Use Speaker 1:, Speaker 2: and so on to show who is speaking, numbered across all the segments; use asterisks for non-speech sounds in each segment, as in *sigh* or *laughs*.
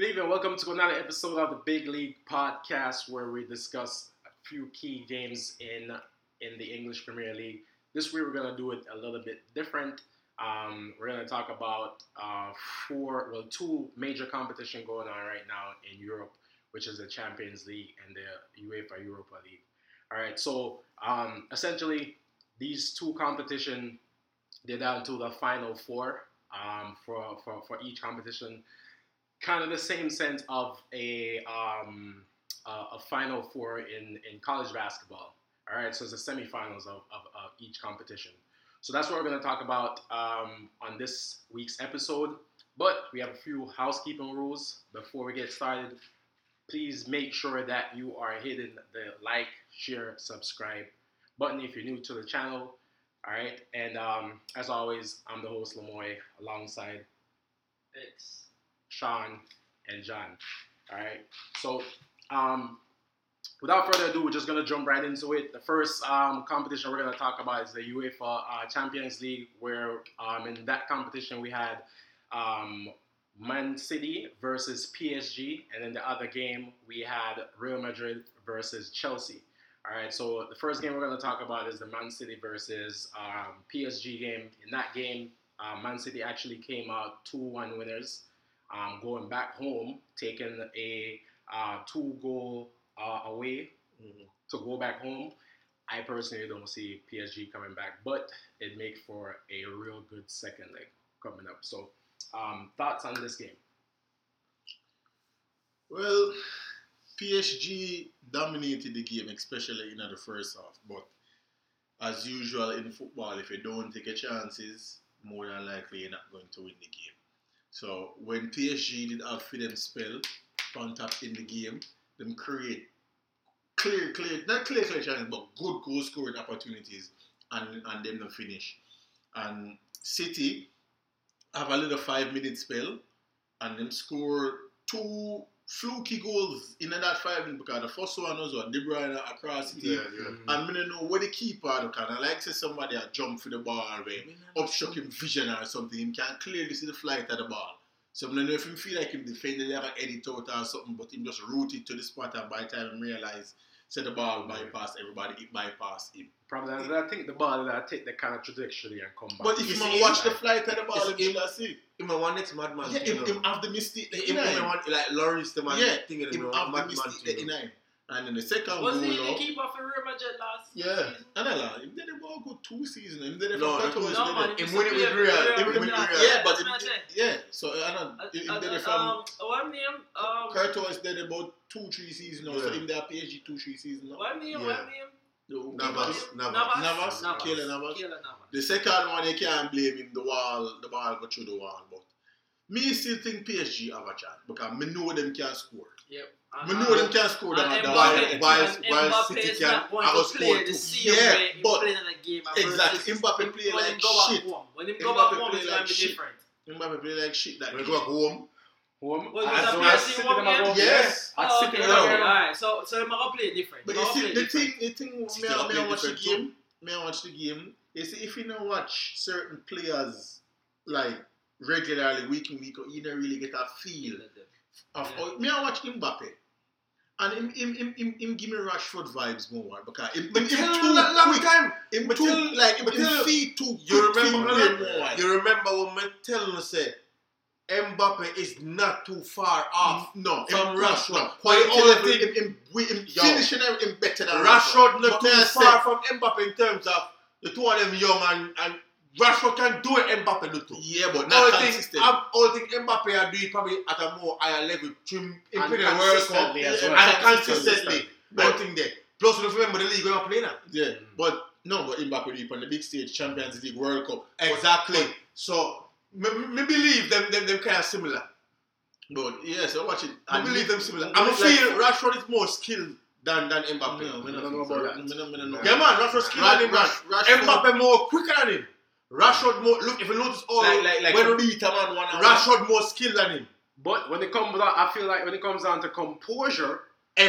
Speaker 1: Good evening. Welcome to another episode of the Big League Podcast, where we discuss a few key games in in the English Premier League. This week, we're gonna do it a little bit different. Um, we're gonna talk about uh, four, well, two major competition going on right now in Europe, which is the Champions League and the UEFA Europa League. All right, so um, essentially, these two competition they're down to the final four um, for, for for each competition kind of the same sense of a um, a, a final four in in college basketball. All right, so it's the semifinals of, of, of each competition. So that's what we're going to talk about um, on this week's episode. But we have a few housekeeping rules before we get started. Please make sure that you are hitting the like, share, subscribe button if you're new to the channel. All right, and um, as always, I'm the host Lamoy alongside
Speaker 2: It's
Speaker 1: Sean, and John. All right. So, um, without further ado, we're just gonna jump right into it. The first um, competition we're gonna talk about is the UEFA uh, Champions League, where um, in that competition we had um, Man City versus PSG, and in the other game we had Real Madrid versus Chelsea. All right, so the first game we're going to talk about is the Man City versus um, PSG game. In that game, uh, Man City actually came out 2 1 winners um, going back home, taking a uh, two goal uh, away to go back home. I personally don't see PSG coming back, but it makes for a real good second leg coming up. So, um, thoughts on this game?
Speaker 3: Well, PSG dominated the game, especially in the first half. But as usual in football, if you don't take your chances, more than likely you're not going to win the game. So when PSG did have for them spell on top in the game, them create clear, clear, not clear, clear chances, but good goal scoring opportunities, and and them to finish. And City have a little five minute spell, and them score two fluky goals in that five minutes because the first one was what De Bruyne across City.
Speaker 4: Yeah, yeah. Mm-hmm.
Speaker 3: And me don't know where the keeper do kind of like say somebody a jump for the ball way, obstruct him vision or something. Him can clearly see the flight of the ball. So I don't know if him feel like him defended like an edit out or something, but him just root it to the spot and by the time him realize say the ball mm-hmm. bypass everybody, it bypass him.
Speaker 1: Probably, I think the ball that take the kind of trajectory and come back.
Speaker 3: But if
Speaker 4: You
Speaker 3: you
Speaker 4: see,
Speaker 3: watch the flight of the ball,
Speaker 4: it's
Speaker 3: him
Speaker 4: him-
Speaker 3: should see.
Speaker 4: Him a one next madman.
Speaker 3: Yeah,
Speaker 4: you
Speaker 3: him, him have the mistake.
Speaker 4: Him,
Speaker 3: in
Speaker 4: him,
Speaker 3: him,
Speaker 4: one, like Lawrence the man.
Speaker 3: Yeah,
Speaker 4: thing in
Speaker 3: him
Speaker 4: him,
Speaker 3: have the
Speaker 4: madman
Speaker 3: mistake
Speaker 4: thing,
Speaker 3: in
Speaker 4: you know.
Speaker 3: him. And then the second
Speaker 2: was
Speaker 3: goal,
Speaker 2: he the
Speaker 3: now-
Speaker 2: keeper for Real Madrid last
Speaker 3: Yeah,
Speaker 2: season?
Speaker 3: and I like him did it about good two seasons. Him did it
Speaker 4: No,
Speaker 3: for
Speaker 4: that
Speaker 3: Porto,
Speaker 4: was-
Speaker 3: he
Speaker 2: No,
Speaker 3: did
Speaker 2: man,
Speaker 3: it.
Speaker 2: he
Speaker 4: Him
Speaker 2: used to
Speaker 4: with
Speaker 2: for
Speaker 4: Real,
Speaker 2: Real
Speaker 4: him winning
Speaker 2: Madrid.
Speaker 4: with Real.
Speaker 3: Yeah, but
Speaker 2: That's
Speaker 3: him,
Speaker 2: what I'm saying.
Speaker 3: yeah. So I don't.
Speaker 2: Uh,
Speaker 3: Him
Speaker 2: uh,
Speaker 3: did
Speaker 2: uh,
Speaker 3: it from
Speaker 2: um, what name? Um,
Speaker 3: Courtois did about two, three seasons now. So
Speaker 4: Yeah.
Speaker 3: him there PSG two, three seasons now.
Speaker 2: what name?
Speaker 4: Yeah.
Speaker 2: What name?
Speaker 4: Navas,
Speaker 2: Navas.
Speaker 4: Navas.
Speaker 3: Navas,
Speaker 2: Navas.
Speaker 3: Keylor Navas.
Speaker 2: Keylor Navas.
Speaker 3: The second one you can't blame him. The wall, the ball go through the wall, but. Me still think PSG have a chance because me know them can score.
Speaker 2: Yep.
Speaker 3: Me know them can score.
Speaker 2: and
Speaker 3: Them
Speaker 2: Mbappe-
Speaker 3: while, while, while
Speaker 2: Mbappe
Speaker 3: City can have
Speaker 2: to
Speaker 3: a
Speaker 2: play
Speaker 3: score
Speaker 2: the
Speaker 3: too. Yeah, but
Speaker 2: in the game.
Speaker 3: Exactly.
Speaker 2: versus
Speaker 3: Mbappe
Speaker 2: him-
Speaker 3: play
Speaker 2: when
Speaker 3: like
Speaker 2: him go back
Speaker 3: shit.
Speaker 2: When him
Speaker 3: Mbappe
Speaker 2: go back home,
Speaker 3: play
Speaker 2: it's
Speaker 3: like
Speaker 2: going to be
Speaker 3: shit.
Speaker 2: different.
Speaker 3: Mbappe play like shit. That
Speaker 4: When
Speaker 3: game.
Speaker 4: go back home,
Speaker 1: Home.
Speaker 2: Was it
Speaker 1: As
Speaker 2: a
Speaker 1: long as
Speaker 2: PSG one game?
Speaker 1: go-
Speaker 3: Yes.
Speaker 1: As
Speaker 2: Oh,
Speaker 1: City
Speaker 2: okay, okay, alright. So, so him gonna play different.
Speaker 3: But you see, the thing, the thing,
Speaker 4: City
Speaker 3: may, I- may watch the game? May I watch the game? You see, if you don't watch certain players like regularly, week in week, out, you don't really get a feel of.
Speaker 2: Yeah.
Speaker 3: oh, May I watch Mbappe? And him, him, him, him, him give me Rashford vibes more because him, him,
Speaker 4: but
Speaker 3: him
Speaker 4: tell
Speaker 3: too
Speaker 4: him that long
Speaker 3: quick.
Speaker 4: time.
Speaker 3: Him
Speaker 4: but
Speaker 3: too
Speaker 4: tell-
Speaker 3: like him,
Speaker 4: but
Speaker 3: him feet too
Speaker 4: You remember,
Speaker 3: for him
Speaker 4: when- you remember when me telling you say Mbappe is not too far off mm,
Speaker 3: no,
Speaker 4: from Rashford.
Speaker 3: No,
Speaker 4: Quite
Speaker 3: quality
Speaker 4: all the-
Speaker 3: him, him, him, finishing him better than
Speaker 4: Rashford not
Speaker 3: But
Speaker 4: too far from Mbappe in terms of the two of them young and, and Rashford can do it, Mbappe do too.
Speaker 3: Yeah, but
Speaker 4: All
Speaker 3: not
Speaker 4: thing,
Speaker 3: consistent.
Speaker 4: I'm- all thing Mbappe are doing probably at a more higher level to
Speaker 1: And
Speaker 4: World Cup
Speaker 1: consistently as well.
Speaker 4: and
Speaker 3: Consistently.
Speaker 4: One thing there. Plus, you remember the league we're playing at.
Speaker 3: Yeah, but no, but Mbappe on the big stage, Champions League, World Cup.
Speaker 4: Exactly. So, me, me believe them, them, them kind of similar.
Speaker 3: But yeah, so watch it.
Speaker 4: I
Speaker 3: And
Speaker 4: believe them similar. I'm
Speaker 3: like-
Speaker 4: feel Rashford is more skilled than than Mbappe.
Speaker 3: No, me
Speaker 1: I
Speaker 3: not
Speaker 1: don't know about that.
Speaker 3: Me not- me not.
Speaker 4: Yeah, man, Rashford skilled
Speaker 3: Rash-
Speaker 4: than him, man.
Speaker 3: Rash- Rashford-
Speaker 4: Mbappe more quicker than him. Rashford more. Look, if you notice all
Speaker 3: like like like
Speaker 4: when
Speaker 3: when beat a man one on
Speaker 4: Rashford more skilled than him.
Speaker 1: But when it comes down, I feel like when it comes down to composure,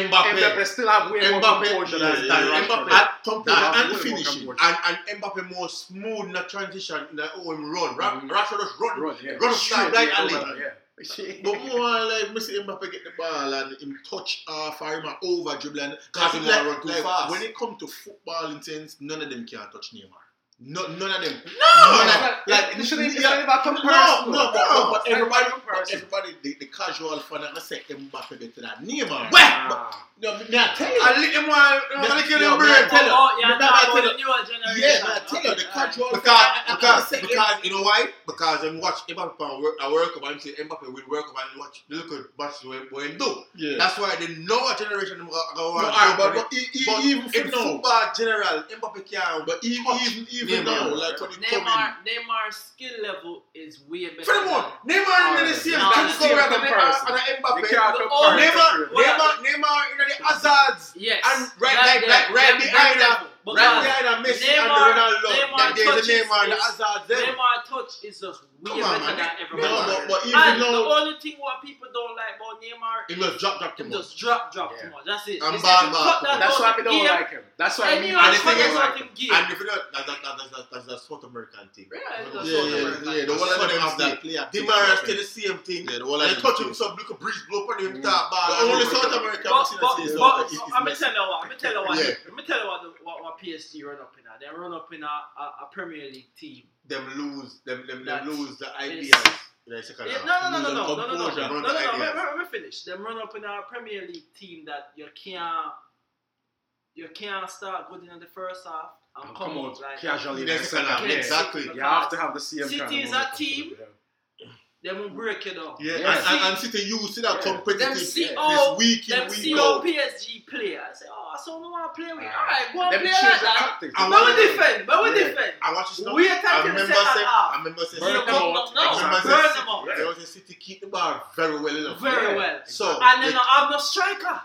Speaker 4: Mbappe.
Speaker 1: Mbappe still have way more
Speaker 4: Mbappe,
Speaker 1: composure
Speaker 3: yeah,
Speaker 1: than,
Speaker 3: yeah, yeah.
Speaker 4: Mbappe at composure and finishing, and and Mbappe more smooth in the transition in the oh him run. Ra-
Speaker 1: Mhm.
Speaker 4: Rashford just run,
Speaker 1: Run, yeah.
Speaker 4: run
Speaker 1: Straight,
Speaker 4: like
Speaker 1: over, yeah. *laughs*
Speaker 3: But more like Mr. Mbappe get the ball and him touch off or him over dribble and
Speaker 4: Cause him
Speaker 3: like,
Speaker 4: run too
Speaker 3: like,
Speaker 4: fast.
Speaker 3: When it come to football in sense, none of them can touch Neymar. No, none of them.
Speaker 1: No,
Speaker 3: None
Speaker 1: it's
Speaker 3: of-
Speaker 1: not-
Speaker 3: like,
Speaker 1: it shouldn't- it's
Speaker 3: yeah,
Speaker 1: not even
Speaker 3: No,
Speaker 1: comparison.
Speaker 3: no, but,
Speaker 1: No,
Speaker 3: but everybody, but everybody, the, the casual fan, I say Mbappe better than Neymar.
Speaker 1: Ah.
Speaker 3: No, me, me I tell you.
Speaker 4: I lick him one,
Speaker 3: Yeah,
Speaker 4: I lick him
Speaker 3: yeah,
Speaker 4: in
Speaker 3: tell her.
Speaker 2: Oh, yeah,
Speaker 3: Me- me-
Speaker 2: talk
Speaker 3: I tell
Speaker 2: the
Speaker 3: her.
Speaker 2: newer generation.
Speaker 3: Yeah, man, I tell you, the casual.
Speaker 4: Because,
Speaker 3: fan, I- I
Speaker 4: because, because, you know why? Because I'm watch Mbappe on work, I work up and say Mbappe will work up and watch the little match what what him do.
Speaker 3: Yeah.
Speaker 4: That's why the newer generation them go go
Speaker 3: no,
Speaker 4: on.
Speaker 3: alright, but, but,
Speaker 4: But
Speaker 3: even
Speaker 4: in
Speaker 3: for now,
Speaker 4: football general, Mbappe can't.
Speaker 3: but even, even
Speaker 4: Neymar.
Speaker 3: now, like when it come in,
Speaker 2: Neymar, Neymar's skill level is way better.
Speaker 4: Furthermore,
Speaker 2: than-
Speaker 4: Neymar in
Speaker 1: Alright.
Speaker 4: the same
Speaker 2: No,
Speaker 4: thing
Speaker 2: it's
Speaker 4: score
Speaker 1: a
Speaker 4: as
Speaker 1: comparison.
Speaker 4: a
Speaker 1: You
Speaker 4: Mbappe.
Speaker 1: can't
Speaker 2: The
Speaker 1: compare it
Speaker 4: Neymar,
Speaker 1: to-
Speaker 2: Well,
Speaker 4: Neymar, Neymar in the Hazards.
Speaker 2: Yes.
Speaker 4: And right,
Speaker 2: that
Speaker 4: like,
Speaker 2: there,
Speaker 4: like, right
Speaker 2: them-
Speaker 4: behind
Speaker 2: them
Speaker 4: that,
Speaker 2: level.
Speaker 4: right
Speaker 2: Because
Speaker 4: behind that Messi
Speaker 2: Neymar-
Speaker 4: and the Ronaldo.
Speaker 2: Neymar
Speaker 4: That there's
Speaker 2: touches
Speaker 4: a Neymar and the
Speaker 2: is-
Speaker 4: Hazards there.
Speaker 2: Neymar touch is just way
Speaker 3: Come on,
Speaker 2: better
Speaker 3: man.
Speaker 2: than
Speaker 3: No,
Speaker 2: everybody.
Speaker 3: but, but even
Speaker 2: and the only thing what people don't like about Neymar,
Speaker 4: He must drop, drop too much.
Speaker 2: just drop, drop
Speaker 1: Yeah.
Speaker 2: too much. That's it.
Speaker 3: And
Speaker 2: It's
Speaker 3: ball
Speaker 2: if cut that
Speaker 3: much.
Speaker 1: That's why
Speaker 2: of
Speaker 1: we don't like him. That's why
Speaker 2: Anyone
Speaker 1: we
Speaker 4: And the thing
Speaker 2: that
Speaker 4: is,
Speaker 2: out of gear.
Speaker 4: And if you don't, that's that, that's that, that's that South American thing.
Speaker 2: Yeah,
Speaker 4: You
Speaker 2: it's
Speaker 4: know,
Speaker 2: a
Speaker 3: yeah, yeah, yeah, the one of them have that
Speaker 4: State.
Speaker 3: player.
Speaker 4: Di Maria still the same thing.
Speaker 3: Yeah, the one of
Speaker 4: They touch
Speaker 3: still
Speaker 4: him some little breeze blow on him
Speaker 2: Mm.
Speaker 4: top ball.
Speaker 3: The only South American
Speaker 2: But,
Speaker 3: I've
Speaker 2: but, but,
Speaker 3: South-
Speaker 2: so,
Speaker 3: is- is
Speaker 2: I'm gonna tell you what. I'm gonna tell you what.
Speaker 3: Yeah.
Speaker 2: I'm gonna tell you what, what, what PSG run up in. A. They run up in a, a, a Premier League team.
Speaker 4: Them lose, them them, them lose the
Speaker 2: is-
Speaker 4: ideas. in
Speaker 2: Yeah,
Speaker 4: half.
Speaker 2: no, no, no, no,
Speaker 3: Lose
Speaker 2: no,
Speaker 3: on
Speaker 2: no, no, no, no,
Speaker 3: composure,
Speaker 2: no,
Speaker 4: run
Speaker 2: no, no. Let, let, let me finish. Them run up in a Premier League team that you can't, you can't start good in the first half and
Speaker 1: And
Speaker 2: come
Speaker 1: come
Speaker 2: out
Speaker 1: out
Speaker 2: like
Speaker 1: casually.
Speaker 4: In
Speaker 1: in
Speaker 4: the
Speaker 1: the
Speaker 4: second half,
Speaker 1: Yeah.
Speaker 4: exactly.
Speaker 2: Because
Speaker 1: You have to have the same
Speaker 2: City is a team.
Speaker 1: Yeah.
Speaker 2: They will break it down.
Speaker 3: Yeah,
Speaker 1: Yeah.
Speaker 3: and, and, and City used to that
Speaker 1: Yeah.
Speaker 3: competitive
Speaker 2: Them see
Speaker 3: this week in
Speaker 2: them
Speaker 3: week
Speaker 2: see how
Speaker 3: out.
Speaker 2: PSG players. I say, oh, so no want to play with.
Speaker 1: Ah.
Speaker 2: Alright, go and play like that.
Speaker 1: tactics.
Speaker 2: But we defend. But we
Speaker 1: Yeah.
Speaker 2: defend.
Speaker 4: I watch this.
Speaker 2: We attack in the
Speaker 3: remember
Speaker 2: second
Speaker 3: say,
Speaker 2: half.
Speaker 3: I remember say,
Speaker 1: Burn them
Speaker 2: no,
Speaker 1: out.
Speaker 2: no, burn them out.
Speaker 3: City- I remember say City keep the ball very well enough.
Speaker 2: Very well.
Speaker 3: So
Speaker 2: And then I have no striker.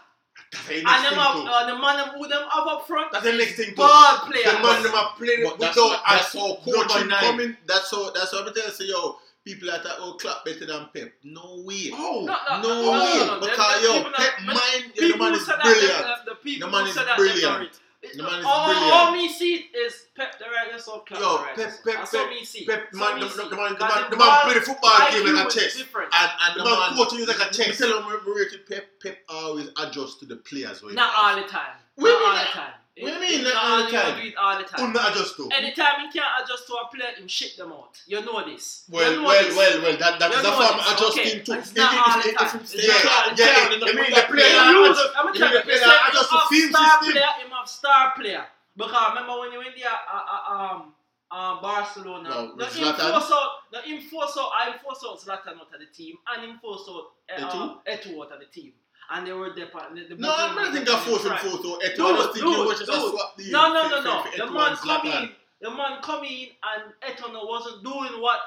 Speaker 3: that's the next
Speaker 2: And them
Speaker 3: thing
Speaker 2: have, uh, the man who them have up front.
Speaker 4: That's the next thing too.
Speaker 2: Ball player.
Speaker 4: The man them are playing
Speaker 3: that's,
Speaker 4: without
Speaker 3: that's
Speaker 4: a
Speaker 3: how
Speaker 4: number
Speaker 3: coaching coming. That's how that's how I'm telling you. Yo, people that are oh clap better than Pep. No way.
Speaker 4: Oh,
Speaker 2: No, no,
Speaker 3: No,
Speaker 2: no, no,
Speaker 3: way.
Speaker 2: no, no.
Speaker 3: Because
Speaker 2: Them- them
Speaker 3: yo, Pep
Speaker 2: that-
Speaker 3: mind, the man
Speaker 2: who
Speaker 3: is
Speaker 2: said that,
Speaker 3: brilliant.
Speaker 2: the, the people
Speaker 3: The man
Speaker 2: who
Speaker 3: is
Speaker 2: said
Speaker 3: brilliant.
Speaker 2: they're.
Speaker 3: The man is
Speaker 2: all,
Speaker 3: brilliant.
Speaker 2: All me see is Pep the right so club.
Speaker 4: Yo,
Speaker 2: the right
Speaker 4: Pep,
Speaker 2: so.
Speaker 4: Pep,
Speaker 2: That's all
Speaker 4: Pep,
Speaker 2: me see.
Speaker 4: Pep,
Speaker 2: all
Speaker 4: man,
Speaker 2: me
Speaker 4: the,
Speaker 2: see.
Speaker 4: the, the man, the man,
Speaker 2: the
Speaker 4: the man play the football game
Speaker 2: IQ
Speaker 4: like a chess.
Speaker 2: different.
Speaker 3: And and
Speaker 4: The
Speaker 3: the
Speaker 4: man
Speaker 3: man
Speaker 4: coaching is like a
Speaker 3: Me
Speaker 4: chess.
Speaker 3: tell him rated Pep. Pep always adjust to the players.
Speaker 2: Not all the time.
Speaker 3: What
Speaker 2: Not all the time.
Speaker 3: What do you mean not all the
Speaker 2: you don't
Speaker 3: time?
Speaker 2: do it all the
Speaker 4: Who
Speaker 2: time.
Speaker 4: not adjust to?
Speaker 2: Anytime he can't adjust to a player, him shit them out. You know this.
Speaker 3: Well,
Speaker 2: you know
Speaker 3: well,
Speaker 2: this.
Speaker 3: well, well. That that
Speaker 2: You
Speaker 3: is a
Speaker 2: know
Speaker 3: form
Speaker 2: this,
Speaker 3: adjusting
Speaker 2: okay.
Speaker 3: to.
Speaker 2: It's not all the
Speaker 3: if,
Speaker 2: time.
Speaker 3: if, if,
Speaker 2: Yeah,
Speaker 3: yeah,
Speaker 4: yeah,
Speaker 3: yeah,
Speaker 4: yeah,
Speaker 3: I mean the player.
Speaker 2: They
Speaker 3: adjust-
Speaker 2: I'm
Speaker 3: you
Speaker 2: tell you,
Speaker 3: the player
Speaker 2: say
Speaker 3: adjust to
Speaker 2: have
Speaker 3: film
Speaker 2: star
Speaker 3: system.
Speaker 2: player, him have star player. Because remember when he went there, uh, uh, um, uh, Barcelona,
Speaker 3: No,
Speaker 2: the
Speaker 3: Zlatan.
Speaker 2: him force out, the him force out, I force out Zlatan out of the team, and him force out uh,
Speaker 3: Eto'o?
Speaker 2: Eto'o out of the team. And they were there. The, the
Speaker 3: No, I'm not thinking of forcing
Speaker 2: right.
Speaker 3: photo. Eto, I
Speaker 2: Dude,
Speaker 3: was thinking
Speaker 2: dude,
Speaker 3: we just
Speaker 2: dude.
Speaker 3: swap the.
Speaker 2: No, no, no, no. The man come in, the man come in, and Eto'o wasn't doing what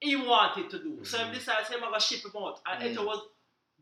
Speaker 2: he wanted to do. So he decided him gonna ship him out, and
Speaker 3: Mm.
Speaker 2: Eto'o was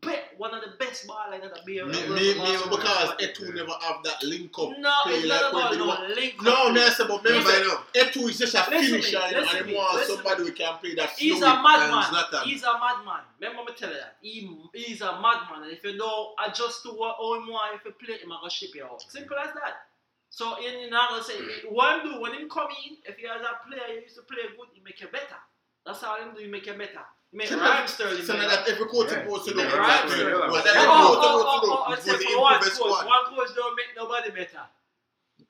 Speaker 2: be- one of the best ballers in the beer.
Speaker 3: Me- me- because Eto never have that link up.
Speaker 2: No, it's not about no link. Up.
Speaker 3: no, sir, but remember, know, Eto is just a finisher, know, and he wants somebody who can play that
Speaker 2: He's a madman. He's a madman. Remember me tell you that. He, he's a madman. And if you don't adjust to what how him want, if you play him, I'm gonna ship you out. Simple as that. So in you gonna say one do when him come in, if you as a player you used to play good, he make you better. That's how him do, he make you better. He make
Speaker 3: So
Speaker 2: Ryan
Speaker 3: that- now
Speaker 2: better.
Speaker 3: that every coach
Speaker 1: Yeah.
Speaker 3: supposed to do.
Speaker 2: Yeah,
Speaker 3: Exactly.
Speaker 2: right,
Speaker 1: sir.
Speaker 3: But
Speaker 1: Yeah.
Speaker 3: that
Speaker 2: Oh,
Speaker 3: every
Speaker 2: oh,
Speaker 3: coach
Speaker 2: oh,
Speaker 3: supposed to do. is
Speaker 2: say
Speaker 3: to
Speaker 2: for one
Speaker 3: improve
Speaker 2: coach,
Speaker 3: squad.
Speaker 2: one coach don't make nobody better.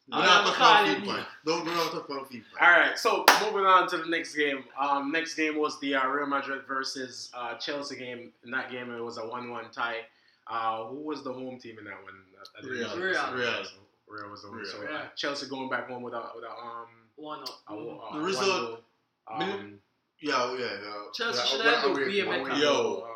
Speaker 3: We're not talking
Speaker 2: calling
Speaker 3: about
Speaker 2: you.
Speaker 3: FIFA. Don't go out talk about FIFA.
Speaker 1: All right, so moving on to the next game. Um, next game was the uh, Real Madrid versus uh, Chelsea game. In that game, it was a one-one tie. Uh, who was the home team in that one? I- I didn't
Speaker 3: Real.
Speaker 2: Real.
Speaker 3: Real.
Speaker 1: Real was the home.
Speaker 3: Real.
Speaker 1: So uh, Chelsea going back home without without um
Speaker 2: One up.
Speaker 1: a, a,
Speaker 3: The result-
Speaker 1: one goal. Um,
Speaker 3: Yeah, yeah, yeah.
Speaker 2: Chelsea should have do
Speaker 3: away-
Speaker 2: be a
Speaker 3: away-
Speaker 2: better.
Speaker 3: Yo.
Speaker 1: Um,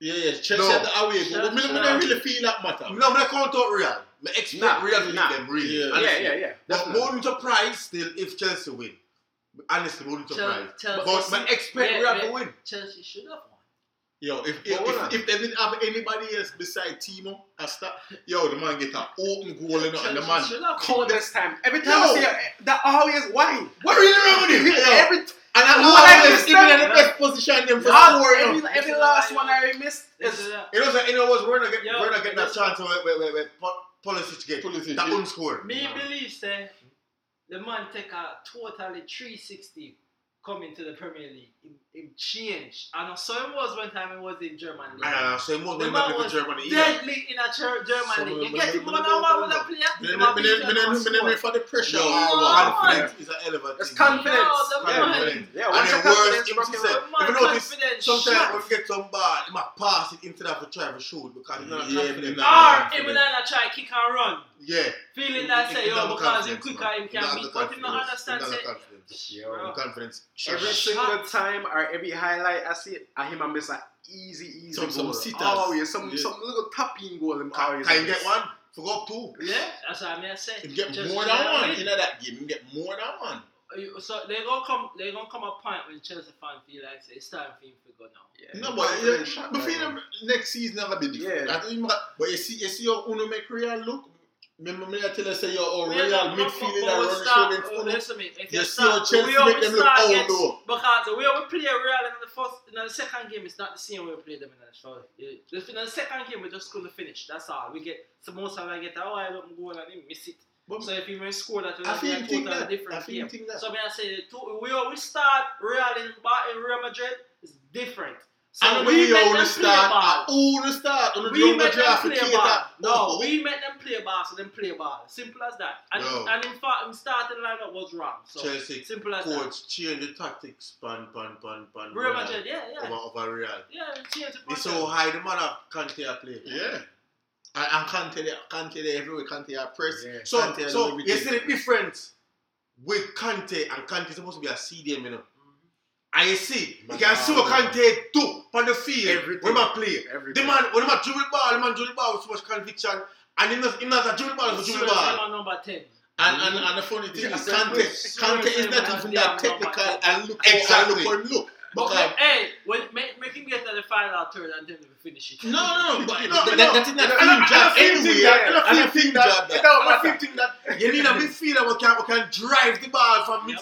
Speaker 3: Yeah, yeah. Chelsea
Speaker 4: No.
Speaker 3: had the away, but me,
Speaker 2: Chelsea-
Speaker 3: me don't really feel that matter.
Speaker 4: No, I'm not count out Real. I expect
Speaker 1: Nah,
Speaker 4: Real to beat
Speaker 1: nah.
Speaker 4: them, really.
Speaker 3: Yeah.
Speaker 1: yeah,
Speaker 4: honestly.
Speaker 1: yeah, yeah.
Speaker 4: But
Speaker 1: definitely.
Speaker 4: more surprised still if Chelsea win. Honestly, more
Speaker 2: Chel-
Speaker 4: surprised.
Speaker 2: Chelsea-
Speaker 4: But I expect
Speaker 2: Yeah,
Speaker 4: Real
Speaker 2: yeah.
Speaker 4: to win.
Speaker 2: Chelsea should have won.
Speaker 3: Yo, if if, if, if they didn't have anybody else beside Timo, I start, yo, the man get an open goal in it, and the man.
Speaker 2: Chelsea should have won.
Speaker 1: coldest time. Every time
Speaker 3: Yo.
Speaker 1: I see it, that always why.
Speaker 3: What are you wrong with him? Yo,
Speaker 1: Every
Speaker 3: and I
Speaker 1: What I
Speaker 3: always
Speaker 1: missed
Speaker 3: even
Speaker 1: them?
Speaker 3: in the best position them for
Speaker 1: all,
Speaker 3: scoring.
Speaker 1: every,
Speaker 3: yo.
Speaker 1: every last one I missed
Speaker 2: This
Speaker 1: is
Speaker 2: is a-
Speaker 4: You know, so, you know what's we're not getting,
Speaker 2: Yo,
Speaker 4: we're not getting that chance where, where, where, where Pol- Pulisic get
Speaker 3: Pulisic,
Speaker 4: that
Speaker 3: yeah.
Speaker 4: unscored.
Speaker 2: Me
Speaker 1: No.
Speaker 2: believe say the man take a totally 360 coming to the Premier League, him, him changed. And so it was one time he was in German league.
Speaker 4: Ah, so he must
Speaker 2: The
Speaker 4: be
Speaker 2: man
Speaker 4: back
Speaker 2: was
Speaker 4: Germany. either.
Speaker 2: deadly in a Ger- German
Speaker 3: So,
Speaker 2: league. You
Speaker 3: but-
Speaker 2: get him one on one with
Speaker 3: but-
Speaker 2: a player. Him a and a
Speaker 3: for the pressure.
Speaker 4: Yo,
Speaker 2: Yeah, man.
Speaker 4: confidence is a hell of
Speaker 1: It's
Speaker 4: thing.
Speaker 1: confidence.
Speaker 2: Yo, the
Speaker 1: yeah,
Speaker 2: man.
Speaker 1: man. yeah.
Speaker 4: And
Speaker 1: Once your
Speaker 4: worse,
Speaker 1: confidence
Speaker 4: him
Speaker 1: broke
Speaker 4: to
Speaker 1: down-
Speaker 4: say,
Speaker 2: Man,
Speaker 4: if you notice, sometimes when we get some ball, he might pass it into that for try to shoot because he's not confident.
Speaker 3: but
Speaker 2: Or
Speaker 3: Nah,
Speaker 2: him and I try to kick and run.
Speaker 4: Yeah.
Speaker 2: Feeling
Speaker 4: He-
Speaker 2: that
Speaker 4: he-
Speaker 2: say, yo, because him
Speaker 4: confidence,
Speaker 2: quicker,
Speaker 4: man.
Speaker 2: him
Speaker 4: He
Speaker 2: can
Speaker 4: not
Speaker 2: beat.
Speaker 4: the
Speaker 2: But him not understand,
Speaker 4: He
Speaker 2: say,
Speaker 4: confidence.
Speaker 1: Yo.
Speaker 4: Confidence.
Speaker 1: Every single time or every highlight I see I him and miss a easy, easy
Speaker 3: Some- some
Speaker 1: goal.
Speaker 3: sitters.
Speaker 1: Oh yeah, some
Speaker 3: Yeah.
Speaker 1: some little tapping goal. Him ah,
Speaker 4: Can,
Speaker 1: always
Speaker 4: can you get one? Forgot two.
Speaker 2: yeah, that's what I mean. I say.
Speaker 3: Him get
Speaker 2: Just-
Speaker 3: more
Speaker 2: just
Speaker 3: than
Speaker 2: let
Speaker 3: one
Speaker 2: him
Speaker 3: in
Speaker 2: win.
Speaker 3: that game. Him get more than one.
Speaker 2: So they gonna come. They gonna come a point when Chelsea fan feel like say it's time for him to go now.
Speaker 1: Yeah.
Speaker 3: No, but
Speaker 1: Confidence
Speaker 3: yeah,
Speaker 1: shot,
Speaker 3: but feel next season gonna be different.
Speaker 1: Yeah.
Speaker 3: I think him got- but you see, you see how Uno make Real look. Remember me I tell you say your
Speaker 2: We
Speaker 3: Real
Speaker 2: don't-
Speaker 3: midfield
Speaker 2: but-
Speaker 3: that
Speaker 2: we
Speaker 3: run
Speaker 2: start-
Speaker 3: against oh,
Speaker 2: Listen to me. If
Speaker 3: You
Speaker 2: you
Speaker 3: see
Speaker 2: start,
Speaker 3: Chelsea make them look old though.
Speaker 2: Because the way we play Real in the first, in the second game, it's not the same way we play them in the first. Yeah, In the second game, we just couldn't finish. That's all. We get some most of I get oh, a wide open goal and he miss it.
Speaker 3: But
Speaker 2: So if he may score that,
Speaker 3: I feel
Speaker 2: a
Speaker 3: think that.
Speaker 2: different
Speaker 3: I feel
Speaker 2: game.
Speaker 3: think that.
Speaker 2: So I mean, I say two, we always start Real in, in Real Madrid is different. So
Speaker 3: and
Speaker 2: we
Speaker 3: we
Speaker 2: make
Speaker 3: only
Speaker 2: them play
Speaker 3: start.
Speaker 2: ball.
Speaker 3: Only start. On the
Speaker 2: We
Speaker 3: younger
Speaker 2: make them
Speaker 3: draft
Speaker 2: play
Speaker 3: for
Speaker 2: ball.
Speaker 3: Keita.
Speaker 2: No,
Speaker 3: Oh.
Speaker 2: we make them play ball, so them play ball. Simple as that. And,
Speaker 4: Yo.
Speaker 2: and in fact, him starting lineup was wrong. So
Speaker 4: Chelsea
Speaker 2: simple as that.
Speaker 4: change the tactics pan pan pan pan.
Speaker 2: Real Madrid, yeah, yeah.
Speaker 4: Over over Real.
Speaker 2: Yeah, change the
Speaker 4: It's so high the man of Kante a play.
Speaker 3: Yeah. And, and Kante, there- Kante there everywhere. Kante a press.
Speaker 1: Yeah.
Speaker 4: So,
Speaker 3: Kante
Speaker 4: so
Speaker 3: do
Speaker 4: you see the difference with Kante and Kante supposed to be a CDM, you know. And you see, you can see what Kante do on the field
Speaker 1: Everything.
Speaker 4: when man play.
Speaker 1: Everything.
Speaker 4: The man, when man dribble ball, the man dribble ball with so much conviction, and he not, he not a dribble ball for dribble ball.
Speaker 2: number 10.
Speaker 3: And, and, and the funny thing
Speaker 1: Yeah,
Speaker 3: is,
Speaker 1: so
Speaker 3: Kante. Kante is not
Speaker 2: Yeah,
Speaker 3: even that technical and look how, and look how him look.
Speaker 2: But
Speaker 3: Because,
Speaker 2: hey, when, make, make him get to the final third and then we finish it.
Speaker 3: no, no, no, but *laughs*
Speaker 4: No,
Speaker 3: that,
Speaker 4: no,
Speaker 3: that is not
Speaker 4: no,
Speaker 3: film
Speaker 4: no,
Speaker 3: job anyway.
Speaker 4: I don't
Speaker 3: And a
Speaker 4: think
Speaker 3: film
Speaker 4: that-
Speaker 3: job
Speaker 4: It
Speaker 3: that.
Speaker 4: don't matter. think that you need a *laughs* midfielder who can, who can drive the ball from
Speaker 2: Yeah,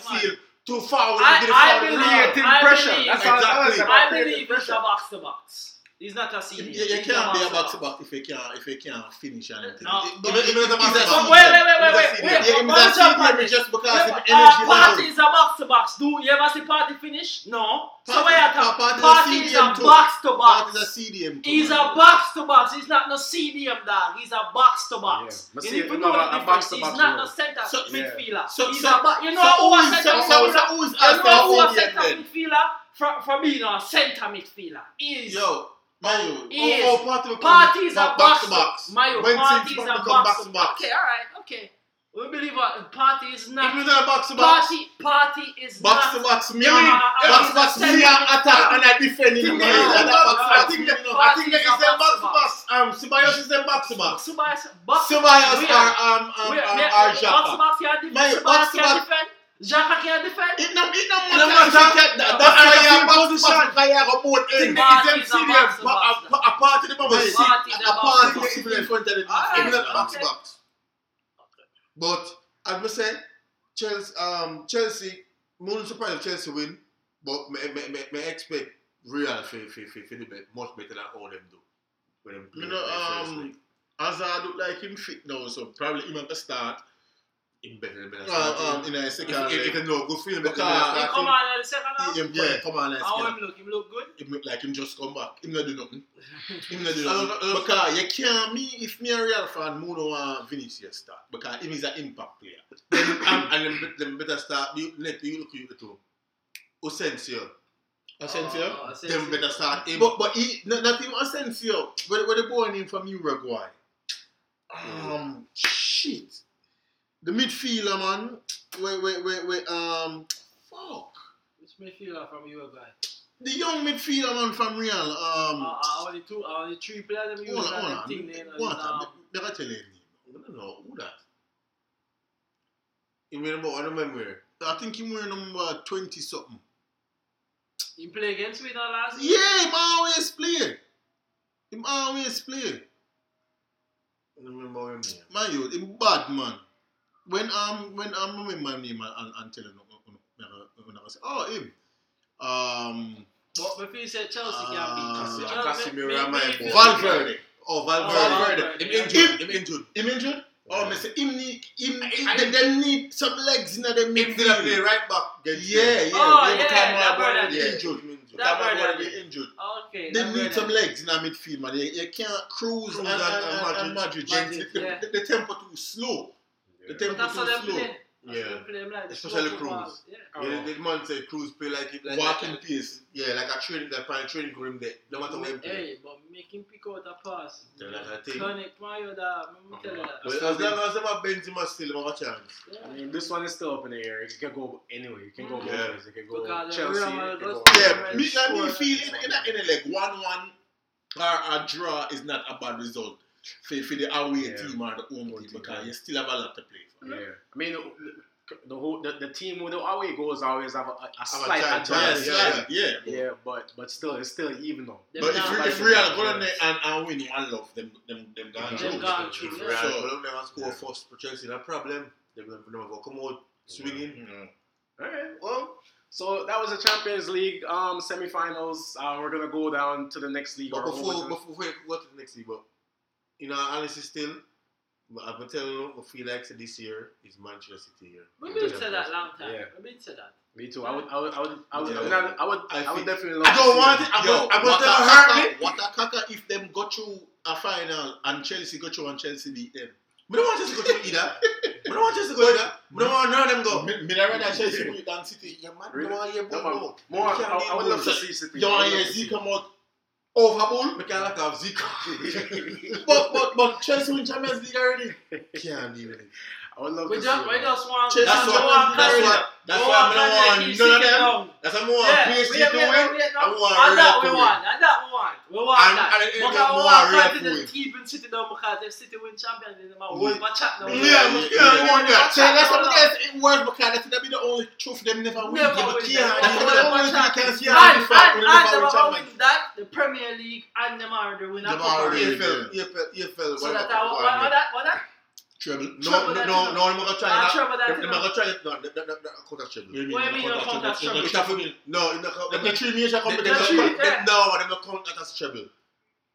Speaker 4: midfield to forward.
Speaker 2: I-
Speaker 4: and get it
Speaker 2: I believe-
Speaker 1: Creating
Speaker 2: I
Speaker 1: pressure.
Speaker 2: believe-
Speaker 1: That's
Speaker 4: Exactly.
Speaker 1: about,
Speaker 2: I believe
Speaker 1: pressure.
Speaker 2: a box to box. He's not a
Speaker 3: You,
Speaker 2: senior.
Speaker 3: you, you can't be a
Speaker 2: box
Speaker 3: box to box if you can't if you can't finish anything.
Speaker 2: No,
Speaker 3: It-
Speaker 2: but-
Speaker 3: it-
Speaker 4: Even- even
Speaker 3: it-
Speaker 4: the box
Speaker 3: it's a. CDM.
Speaker 2: Wait, wait, wait, wait, wait,
Speaker 4: senior.
Speaker 2: wait.
Speaker 3: Yeah,
Speaker 2: One
Speaker 3: he's a
Speaker 2: jump
Speaker 3: CDM just because
Speaker 2: Yeah,
Speaker 3: of energy
Speaker 2: uh,
Speaker 3: Partey
Speaker 2: is a box to box. Do you ever see Partey finish? No. so
Speaker 3: Partey-
Speaker 2: where you talk?
Speaker 3: Partey
Speaker 2: Partey is a
Speaker 3: CDM too.
Speaker 2: box to
Speaker 3: Part
Speaker 2: box.
Speaker 3: is a CDM. too,
Speaker 2: He's
Speaker 3: man.
Speaker 2: a box to box. He's not no CDM dog. He's a box to box.
Speaker 1: Yeah.
Speaker 2: You need to know
Speaker 1: know,
Speaker 2: the difference. He's not no center midfielder.
Speaker 3: so-
Speaker 2: He's a box. You know
Speaker 3: so
Speaker 2: who
Speaker 3: who
Speaker 2: a
Speaker 3: is
Speaker 2: center
Speaker 3: so, so, so
Speaker 2: midfielder?
Speaker 3: who is
Speaker 2: You know who center midfielder from from being a center midfielder? He is.
Speaker 3: Yo,
Speaker 2: He is.
Speaker 3: oh, oh, Partey will come
Speaker 2: is a
Speaker 3: back-
Speaker 2: box
Speaker 3: to box.
Speaker 2: Mayo,
Speaker 3: When
Speaker 2: party
Speaker 3: teams
Speaker 2: is
Speaker 3: come
Speaker 2: a
Speaker 3: to
Speaker 2: box
Speaker 3: box
Speaker 2: to
Speaker 3: to
Speaker 2: box.
Speaker 3: box.
Speaker 2: Okay, all right, okay. We believe what Partey is not.
Speaker 4: you're not a box to box,
Speaker 2: Partey, Partey is
Speaker 3: Box
Speaker 2: not.
Speaker 3: to box, me
Speaker 2: Yeah, uh, uh,
Speaker 3: box
Speaker 2: uh,
Speaker 3: to box,
Speaker 2: uh,
Speaker 3: me and attack and I defend in
Speaker 4: Think
Speaker 3: the
Speaker 4: that
Speaker 3: middle.
Speaker 4: is
Speaker 3: And
Speaker 4: a
Speaker 3: that
Speaker 4: box-
Speaker 3: box
Speaker 4: I
Speaker 3: to
Speaker 4: think
Speaker 3: box,
Speaker 4: that-
Speaker 3: you.
Speaker 4: I think that
Speaker 2: is a
Speaker 4: a box
Speaker 2: box
Speaker 4: to
Speaker 2: to
Speaker 4: box. Um, Ceballos is a box to box.
Speaker 2: Subas, box.
Speaker 3: Ceballos are um um um are
Speaker 2: box,
Speaker 3: Xhaka.
Speaker 2: box can't defend.
Speaker 3: My-
Speaker 2: Subas
Speaker 3: box to box.
Speaker 2: Xhaka can't defend.
Speaker 3: It no it no
Speaker 4: It no
Speaker 3: matter. That- that-
Speaker 4: But
Speaker 3: That's
Speaker 4: I
Speaker 3: why
Speaker 4: am
Speaker 3: you box to
Speaker 4: position.
Speaker 3: box. Why you have a both
Speaker 4: Think
Speaker 3: end.
Speaker 4: that
Speaker 2: Partey
Speaker 4: is them
Speaker 2: to
Speaker 4: but
Speaker 2: box.
Speaker 4: a- a part of the bubble.
Speaker 2: Is
Speaker 3: A
Speaker 2: box
Speaker 3: part
Speaker 2: to
Speaker 3: is in front of the.
Speaker 4: Even
Speaker 3: box to box.
Speaker 4: But as I said, Chelsea, um, Chelsea, more surprised if Chelsea win, but me, me, me, me expect Real for, for, for, for the bet much better than all them do. When them play
Speaker 3: You know, um. Hazard look like him fit now, so probably him at the start.
Speaker 4: Him better, better
Speaker 3: Uh,
Speaker 4: start.
Speaker 3: um, in a second
Speaker 4: if, if,
Speaker 3: leg.
Speaker 4: if no good feeling, better
Speaker 3: Because-
Speaker 2: He
Speaker 4: start.
Speaker 2: come on in the second half.
Speaker 3: Him,
Speaker 4: Yeah.
Speaker 3: yeah, come on, let's
Speaker 2: How him look? Him look good.
Speaker 3: him look like him just come back. Him not do nothing. Him not do *laughs* nothing.
Speaker 4: uh,
Speaker 3: because you can't me if me a real fan, me no want Vinicius start because him is an impact player.
Speaker 4: then, *laughs* um, and then, then better start. You, let you look you too. Asensio.
Speaker 3: Asensio.
Speaker 2: Oh,
Speaker 4: Them better start him.
Speaker 3: But but he not, not even Asensio. Where where they born him from Uruguay. Um shit. The midfielder man. Wait wait wait wait um fuck.
Speaker 2: Which midfielder from Uruguay?
Speaker 3: The young midfielder man from Real. Um
Speaker 2: uh, only two, uh, only three players
Speaker 3: hold on, hold on.
Speaker 2: thing there, and,
Speaker 3: What?
Speaker 2: um,
Speaker 3: Me gotta tell you.
Speaker 4: I don't know who that. You remember? I don't remember.
Speaker 3: I think him wearing number twenty something.
Speaker 2: He play against Sweden last year.
Speaker 3: Yeah, him always play. Him always play.
Speaker 4: I don't remember him.
Speaker 3: Man, you, him bad man. When um when um remember my name and, and, and tell him when I say, oh him. Um
Speaker 2: But before you said Chelsea
Speaker 3: Uh,
Speaker 2: can beat Chelsea.
Speaker 4: Casemiro
Speaker 2: me-
Speaker 4: and my boy.
Speaker 3: Valverde.
Speaker 4: Oh,
Speaker 2: Oh,
Speaker 4: Valverde.
Speaker 2: Valverde.
Speaker 4: Him injured. Him injured.
Speaker 3: Him injured? Oh, me say him need him.
Speaker 4: Him-
Speaker 3: and them need some legs in the
Speaker 4: Him did play
Speaker 3: midfield.
Speaker 4: right back. against
Speaker 3: Yeah, yeah.
Speaker 2: Oh,
Speaker 3: yeah,
Speaker 2: yeah, that brother
Speaker 3: brother
Speaker 4: Yeah.
Speaker 3: injured.
Speaker 4: Injured.
Speaker 2: That
Speaker 3: Because my
Speaker 2: brother
Speaker 3: brother get injured.
Speaker 2: Okay.
Speaker 3: They need some legs in the midfield, man. You, you can't cruise,
Speaker 4: Kroos
Speaker 3: and,
Speaker 4: and-
Speaker 3: and,
Speaker 4: and
Speaker 3: and, and
Speaker 4: Madrid.
Speaker 3: Madrid. Gents.
Speaker 2: Madrid, yeah.
Speaker 3: the, *laughs* the tempo too slow. The
Speaker 1: Yeah.
Speaker 3: tempo
Speaker 2: But that's
Speaker 3: too slow.
Speaker 2: That's
Speaker 4: Yeah.
Speaker 2: how them play. Them like
Speaker 4: Especially. Kroos.
Speaker 2: Yeah.
Speaker 1: Oh.
Speaker 4: Yeah, the, the man said Kroos play like it like
Speaker 3: Walking
Speaker 4: like,
Speaker 3: pace.
Speaker 4: Yeah, like a training that kind of training ground there. No matter where he play.
Speaker 2: Hey, but make him pick out a pass.
Speaker 4: Yeah, like I think.
Speaker 2: Turn it, Mario, that. Let me tell you that.
Speaker 4: But as long as them have Benzema still have a chance.
Speaker 2: Yeah.
Speaker 1: I mean, this one is still up in the air. It can go anyway. It can go both
Speaker 4: Yeah.
Speaker 1: ways. It can go
Speaker 2: Because
Speaker 1: Chelsea. It can go
Speaker 3: Yeah,
Speaker 2: Yeah,
Speaker 3: me,
Speaker 2: sure.
Speaker 3: like, me feel in, in, a, in a leg one one or a draw is not a bad result for, for the away
Speaker 1: Yeah.
Speaker 3: team or the home
Speaker 1: Home
Speaker 3: team
Speaker 1: team,
Speaker 3: because
Speaker 1: yeah.
Speaker 3: you still have a lot to play for.
Speaker 1: Yeah, I mean the, the whole the, the team with the away goals always have a, a, a
Speaker 4: a
Speaker 1: slight
Speaker 4: chance,
Speaker 3: Yeah,
Speaker 1: advantage.
Speaker 4: yeah,
Speaker 3: yeah.
Speaker 1: Yeah, but but still it's still even though.
Speaker 2: Them
Speaker 3: But if, you- if
Speaker 2: the-
Speaker 3: Real go in there and, and win one love, them them them gone
Speaker 1: Them
Speaker 3: through.
Speaker 2: gone through,
Speaker 4: If
Speaker 2: yeah.
Speaker 4: Real
Speaker 3: So-
Speaker 4: Madrid never score
Speaker 1: Yeah.
Speaker 4: first for Chelsea, no problem. They will never go come out swinging.
Speaker 3: Mm.
Speaker 1: All right, well. So that was the Champions League um, semifinals. Uh, we're gonna go down to the next league.
Speaker 4: But before, before we go to the next league, but you know, honestly, still, but I've been telling you, I feel like this year is Manchester City year.
Speaker 2: We've been said that long time.
Speaker 1: Yeah.
Speaker 2: We've been said that.
Speaker 1: me too. I would, I would, I would, I would,
Speaker 3: Yeah.
Speaker 1: I would, I would,
Speaker 3: I
Speaker 1: I would definitely. Love
Speaker 4: I don't
Speaker 1: see
Speaker 4: want it. I'm
Speaker 3: Yo,
Speaker 4: gonna- I'm
Speaker 3: what
Speaker 4: gonna hurt me.
Speaker 3: What a caca if them go through a final and Chelsea go through and Chelsea beat them.
Speaker 4: We don't want Chelsea to go to either. We don't want Chelsea to go either. We don't want none of them go.
Speaker 3: Me, me not rather Chelsea beat than City.
Speaker 4: Yeah, man,
Speaker 1: Really?
Speaker 4: we don't to hear
Speaker 1: No,
Speaker 4: no.
Speaker 1: more, I, I would love to
Speaker 4: about-
Speaker 1: see City.
Speaker 3: You
Speaker 1: I
Speaker 3: want
Speaker 1: would
Speaker 3: to
Speaker 1: love
Speaker 3: hear
Speaker 1: to see
Speaker 3: come out overhaul?
Speaker 4: We can't like have Zeke. *laughs*
Speaker 3: But but but Chelsea win Champions League already.
Speaker 4: Can't even.
Speaker 1: I would love
Speaker 2: We
Speaker 1: to
Speaker 2: just,
Speaker 1: see them.
Speaker 2: just want.
Speaker 3: Chelsea
Speaker 4: That's
Speaker 2: we
Speaker 3: won-
Speaker 4: what. That's
Speaker 2: Kanye.
Speaker 4: what. That's why I
Speaker 2: want
Speaker 4: don't want none of them. That's why I want
Speaker 2: Yeah,
Speaker 4: PSG
Speaker 2: we,
Speaker 4: to
Speaker 2: we,
Speaker 4: win.
Speaker 2: we,
Speaker 4: I want
Speaker 2: and
Speaker 4: Real
Speaker 2: that we want, and that we want. We want
Speaker 4: And-
Speaker 2: that.
Speaker 4: and it- it
Speaker 2: want
Speaker 4: Real to
Speaker 2: confidence
Speaker 4: win.
Speaker 2: keeping City down because if City win champions, then my whole chat now.
Speaker 3: Yeah,
Speaker 4: Yeah, yeah,
Speaker 3: yeah,
Speaker 4: want that.
Speaker 3: So that's what it is. It works because that be the only trophy them never win.
Speaker 2: Never win.
Speaker 3: that's the only thing you can see.
Speaker 2: And, and,
Speaker 3: the fact
Speaker 2: and,
Speaker 3: we never win
Speaker 2: are
Speaker 3: Champions
Speaker 2: win that, the Premier League, and them are the winner.
Speaker 3: Them are the-
Speaker 4: EFL, EFL.
Speaker 2: So
Speaker 4: whatever
Speaker 2: that,
Speaker 4: cup
Speaker 2: what,
Speaker 4: one,
Speaker 2: what that, what that?
Speaker 3: Treble.
Speaker 4: No,
Speaker 2: Trouble
Speaker 4: no,
Speaker 2: that
Speaker 4: no,
Speaker 2: you
Speaker 4: no, I'm gonna try that.
Speaker 2: trouble that
Speaker 4: Them-
Speaker 2: you
Speaker 4: them
Speaker 2: know.
Speaker 4: gonna try it. No, that- that- that- that count as treble.
Speaker 3: What do you
Speaker 2: What do you
Speaker 3: mean?
Speaker 2: mean you count as treble?
Speaker 3: It have to be-
Speaker 4: No, in the cup.
Speaker 3: The the three major
Speaker 4: They- they
Speaker 3: competitions.
Speaker 2: three-
Speaker 4: don't-
Speaker 2: yeah.
Speaker 4: they- No, them not count that as treble.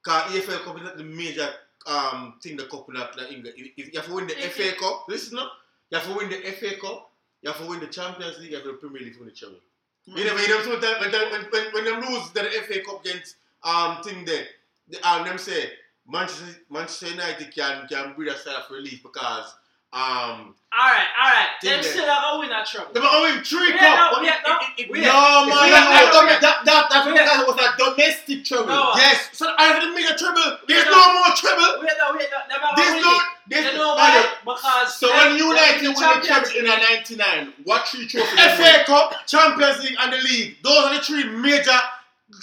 Speaker 4: Cause EFL Cup is not the major um thing the cup in that in England. You you have to win the
Speaker 2: If
Speaker 4: FA Cup. Listen up. You have to win the FA Cup. You have to win the Champions League. You have to win the Premier League to win the treble. You never hear them sometimes when, them- when, when, when them lose the FA Cup against um thing there, the, um them say Manchester Manchester United can can breathe a sigh of relief because um
Speaker 2: Alright, alright.
Speaker 4: Team
Speaker 2: Them still are to win a trouble.
Speaker 4: they might win three cup.
Speaker 2: no,
Speaker 4: it-
Speaker 2: no,
Speaker 4: it- it-
Speaker 2: wait.
Speaker 3: No, man, that, that, that, that, that's
Speaker 2: Wait.
Speaker 3: because it was a domestic trouble.
Speaker 2: No.
Speaker 3: Yes, so I have to make a trouble. There's
Speaker 2: Wait,
Speaker 3: no more trouble.
Speaker 2: Wait, no, wait, no.
Speaker 3: There's no, there's
Speaker 2: You know
Speaker 3: no.
Speaker 2: why? Because
Speaker 3: So when United win the treble in a 99, what three trophies? FA Cup, Champions League, and the league. Those are the three major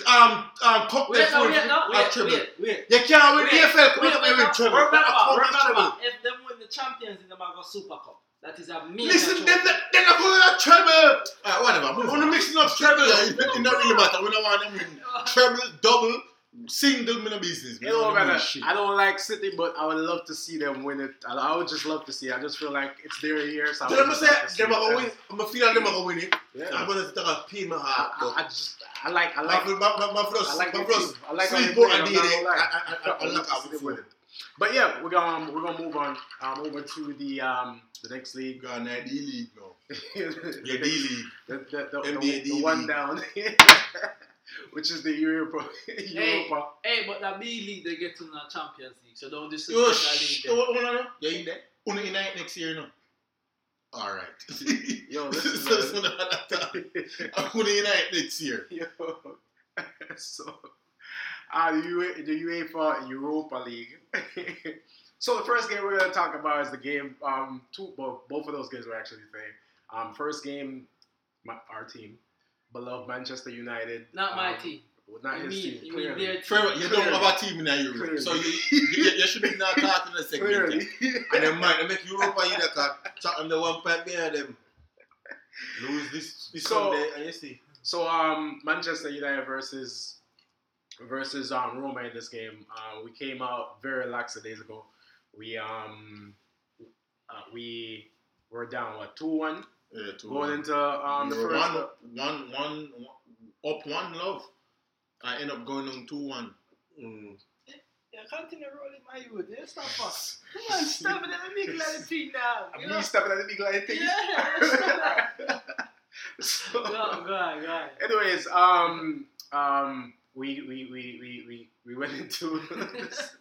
Speaker 3: um um cup
Speaker 2: Wait, no,
Speaker 3: that
Speaker 2: wait, no,
Speaker 3: are
Speaker 2: wait,
Speaker 3: treble.
Speaker 2: wait, wait.
Speaker 3: You can't win
Speaker 2: Wait,
Speaker 3: the EFL Cup
Speaker 2: wait,
Speaker 3: without
Speaker 2: wait,
Speaker 3: winning
Speaker 2: no.
Speaker 3: treble.
Speaker 2: Remember,
Speaker 3: That's a cup
Speaker 2: remember, if them win the champions in the Mago Super Cup, that is a major
Speaker 3: Listen,
Speaker 2: trophy.
Speaker 3: they're, they're not going to treble.
Speaker 4: Alright, whatever. Move
Speaker 3: We're
Speaker 4: on.
Speaker 3: not mixing up treble. It it don't really matter. We don't want them win *laughs* treble, double, single, me no business.
Speaker 1: You know,
Speaker 3: Me no.
Speaker 1: I don't like City, but I would love to see them win it. I, I would just love to see. it. I just feel like it's their year. So
Speaker 4: I'm
Speaker 1: just
Speaker 4: say
Speaker 1: love to see
Speaker 4: them are gonna win. I'm gonna feel like them are gonna win it.
Speaker 1: Yeah.
Speaker 4: I'm gonna take a pain in my heart.
Speaker 1: I, I just I like I like
Speaker 4: my my my first
Speaker 1: I like
Speaker 4: my first.
Speaker 1: I like
Speaker 4: sleep
Speaker 1: they
Speaker 4: on
Speaker 1: play,
Speaker 4: a
Speaker 1: I'm
Speaker 4: day
Speaker 1: not
Speaker 4: there.
Speaker 1: gonna lie.
Speaker 4: I I I I
Speaker 1: I
Speaker 4: look
Speaker 1: love to
Speaker 4: out
Speaker 1: see them
Speaker 4: for
Speaker 1: win
Speaker 4: it.
Speaker 1: it. But yeah, we're gonna we're gonna move on um, over to the um the next league.
Speaker 3: Ghana D League now. *laughs*
Speaker 1: the,
Speaker 3: Yeah, D League.
Speaker 1: the, the, the,
Speaker 3: NBA
Speaker 1: the,
Speaker 3: D
Speaker 1: one
Speaker 3: League.
Speaker 1: down, *laughs* which is the Europa. *laughs*
Speaker 2: Hey.
Speaker 1: Europa.
Speaker 2: Hey, but the B League, they get to the Champions League, so don't
Speaker 3: Yo,
Speaker 2: disrespect
Speaker 3: shh.
Speaker 2: that league.
Speaker 3: Hold on, hold on. You in there? Only in next year, no. All right. *laughs*
Speaker 1: Yo,
Speaker 3: so,
Speaker 1: listen,
Speaker 3: so,
Speaker 1: man.
Speaker 3: I'm only in night next year.
Speaker 1: Yo, *laughs* so uh, the, UA, the UEFA Europa League. *laughs* so the first game we're gonna talk about is the game. Um, two, well, both of those games were actually the same. Um, first game, my, our team, beloved Manchester United.
Speaker 2: Not my
Speaker 1: um,
Speaker 2: team.
Speaker 1: Well, Not
Speaker 2: You
Speaker 1: his
Speaker 2: mean,
Speaker 1: team.
Speaker 2: you mean
Speaker 1: clearly.
Speaker 2: their team.
Speaker 3: Fair, you don't have a team in Europe,
Speaker 1: Clearly.
Speaker 3: so you, you, you should be not talking in the segment.
Speaker 1: Clearly.
Speaker 4: And then man, they make Europa either cause Tottenham the one point behind them. Lose this this
Speaker 1: So-
Speaker 4: Sunday and you see.
Speaker 1: So um, Manchester United versus versus um, Roma in this game. Uh, we came out very lax a days ago. We um uh, we were down what two one
Speaker 3: Yeah, two
Speaker 1: going
Speaker 3: one.
Speaker 1: into um the
Speaker 3: We were
Speaker 1: first.
Speaker 3: one, one, one, one, up one love. I end up going on two one.
Speaker 4: Mm.
Speaker 2: Yeah, Yeah, continue rolling my youth. Yeah, stop *laughs* us. Come on, stop it at the big like *laughs* thing now.
Speaker 1: I'm
Speaker 2: You
Speaker 1: me
Speaker 2: know?
Speaker 1: stepping at the big line thing.
Speaker 2: Yeah, *laughs* stop
Speaker 1: so,
Speaker 2: Go on, go on, go on.
Speaker 1: anyways, um, um, we we we we we, we went into this.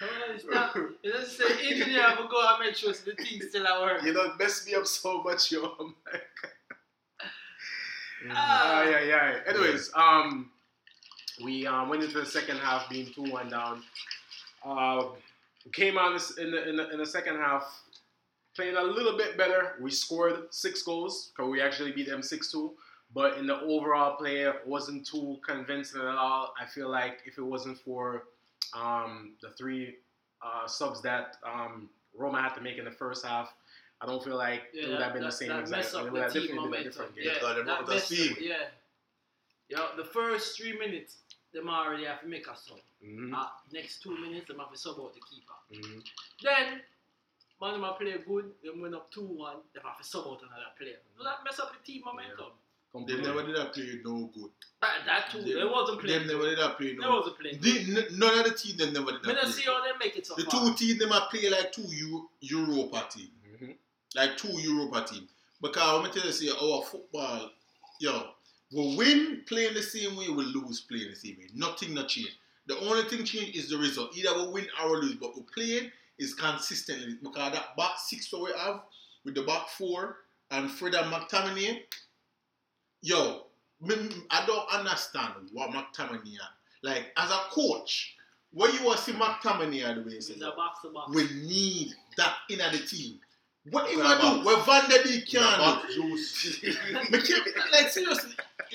Speaker 2: Come on, stop. You just say engineer have to go and make sure the thing still at work.
Speaker 1: you don't mess me up so much, yo. *laughs* I'm like,
Speaker 2: Ah.
Speaker 1: Ah, yeah, yeah. Anyways, um, we um, went into the second half being two one down. Uh, came out in the, in the in the second half playing a little bit better. We scored six goals because we actually beat them six two. But in the overall play, it wasn't too convincing at all. I feel like if it wasn't for um, the three uh, subs that um, Roma had to make in the first half, I don't feel like it would have been the same exact.
Speaker 2: mess
Speaker 1: It
Speaker 2: up
Speaker 1: would
Speaker 2: the
Speaker 1: have
Speaker 2: team
Speaker 1: definitely been a
Speaker 2: momentum.
Speaker 1: different game.
Speaker 2: Yeah,
Speaker 5: Because them
Speaker 2: that
Speaker 5: out
Speaker 2: mess up, yeah. Yeah, the first three minutes, them already have to make a sub.
Speaker 1: Mhm,
Speaker 2: Uh, next two minutes, them have to sub out the keeper.
Speaker 1: mhm.
Speaker 2: Then, man, them a play good, them went up 2 1, them have to sub out another player. So that mess up the team momentum.
Speaker 4: They
Speaker 1: Completely.
Speaker 4: never did that play no good.
Speaker 2: That, that too,
Speaker 4: Them-
Speaker 2: they wasn't
Speaker 4: Them
Speaker 2: They
Speaker 4: never did that play
Speaker 2: They
Speaker 4: no
Speaker 2: wasn't playing.
Speaker 4: The, n- none of the team they never did
Speaker 2: Me
Speaker 4: that
Speaker 2: not
Speaker 4: play
Speaker 2: see how they make it so
Speaker 4: The
Speaker 2: far.
Speaker 4: two teams them a play like two Euro, Europa team.
Speaker 1: Mhm.
Speaker 4: Like two Europa team. Because let me tell you, see, our football, yo, we win playing the same way, we lose playing the same way. Nothing not change. The only thing change is the result. Either we win or we lose, but we playing is consistently because that back six that we have with the back four and Fred and McTominay, yo, I don't understand what McTominay like as a coach. What you want to see McTominay the way he
Speaker 2: It's
Speaker 4: says,
Speaker 2: a box to box.
Speaker 4: we need that in the team. What he
Speaker 5: What
Speaker 4: gonna do?
Speaker 5: about-
Speaker 4: What Van der Beek can
Speaker 5: back
Speaker 4: do?
Speaker 5: juice. *laughs*
Speaker 4: Me can't- like seriously,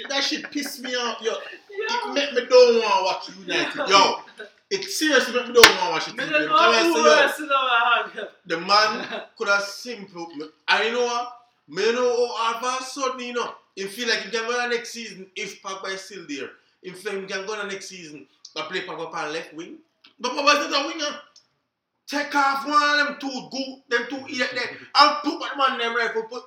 Speaker 4: that shit piss me off. Yo, it
Speaker 2: Yeah.
Speaker 4: make me don't want to watch United. Yo, it seriously make me don't want to watch it.
Speaker 2: Me
Speaker 4: Because
Speaker 2: don't know
Speaker 4: I say, yo,
Speaker 2: else in our hand.
Speaker 4: the man could have simple. I know what. Me know all of a sudden, you know, he feel like he can go on next season if Pogba is still there. He feel he can go on next season but play Pogba on left wing. But is not a winger. Take off one of them two, go, them two idiot there, *laughs* and put that man them right for put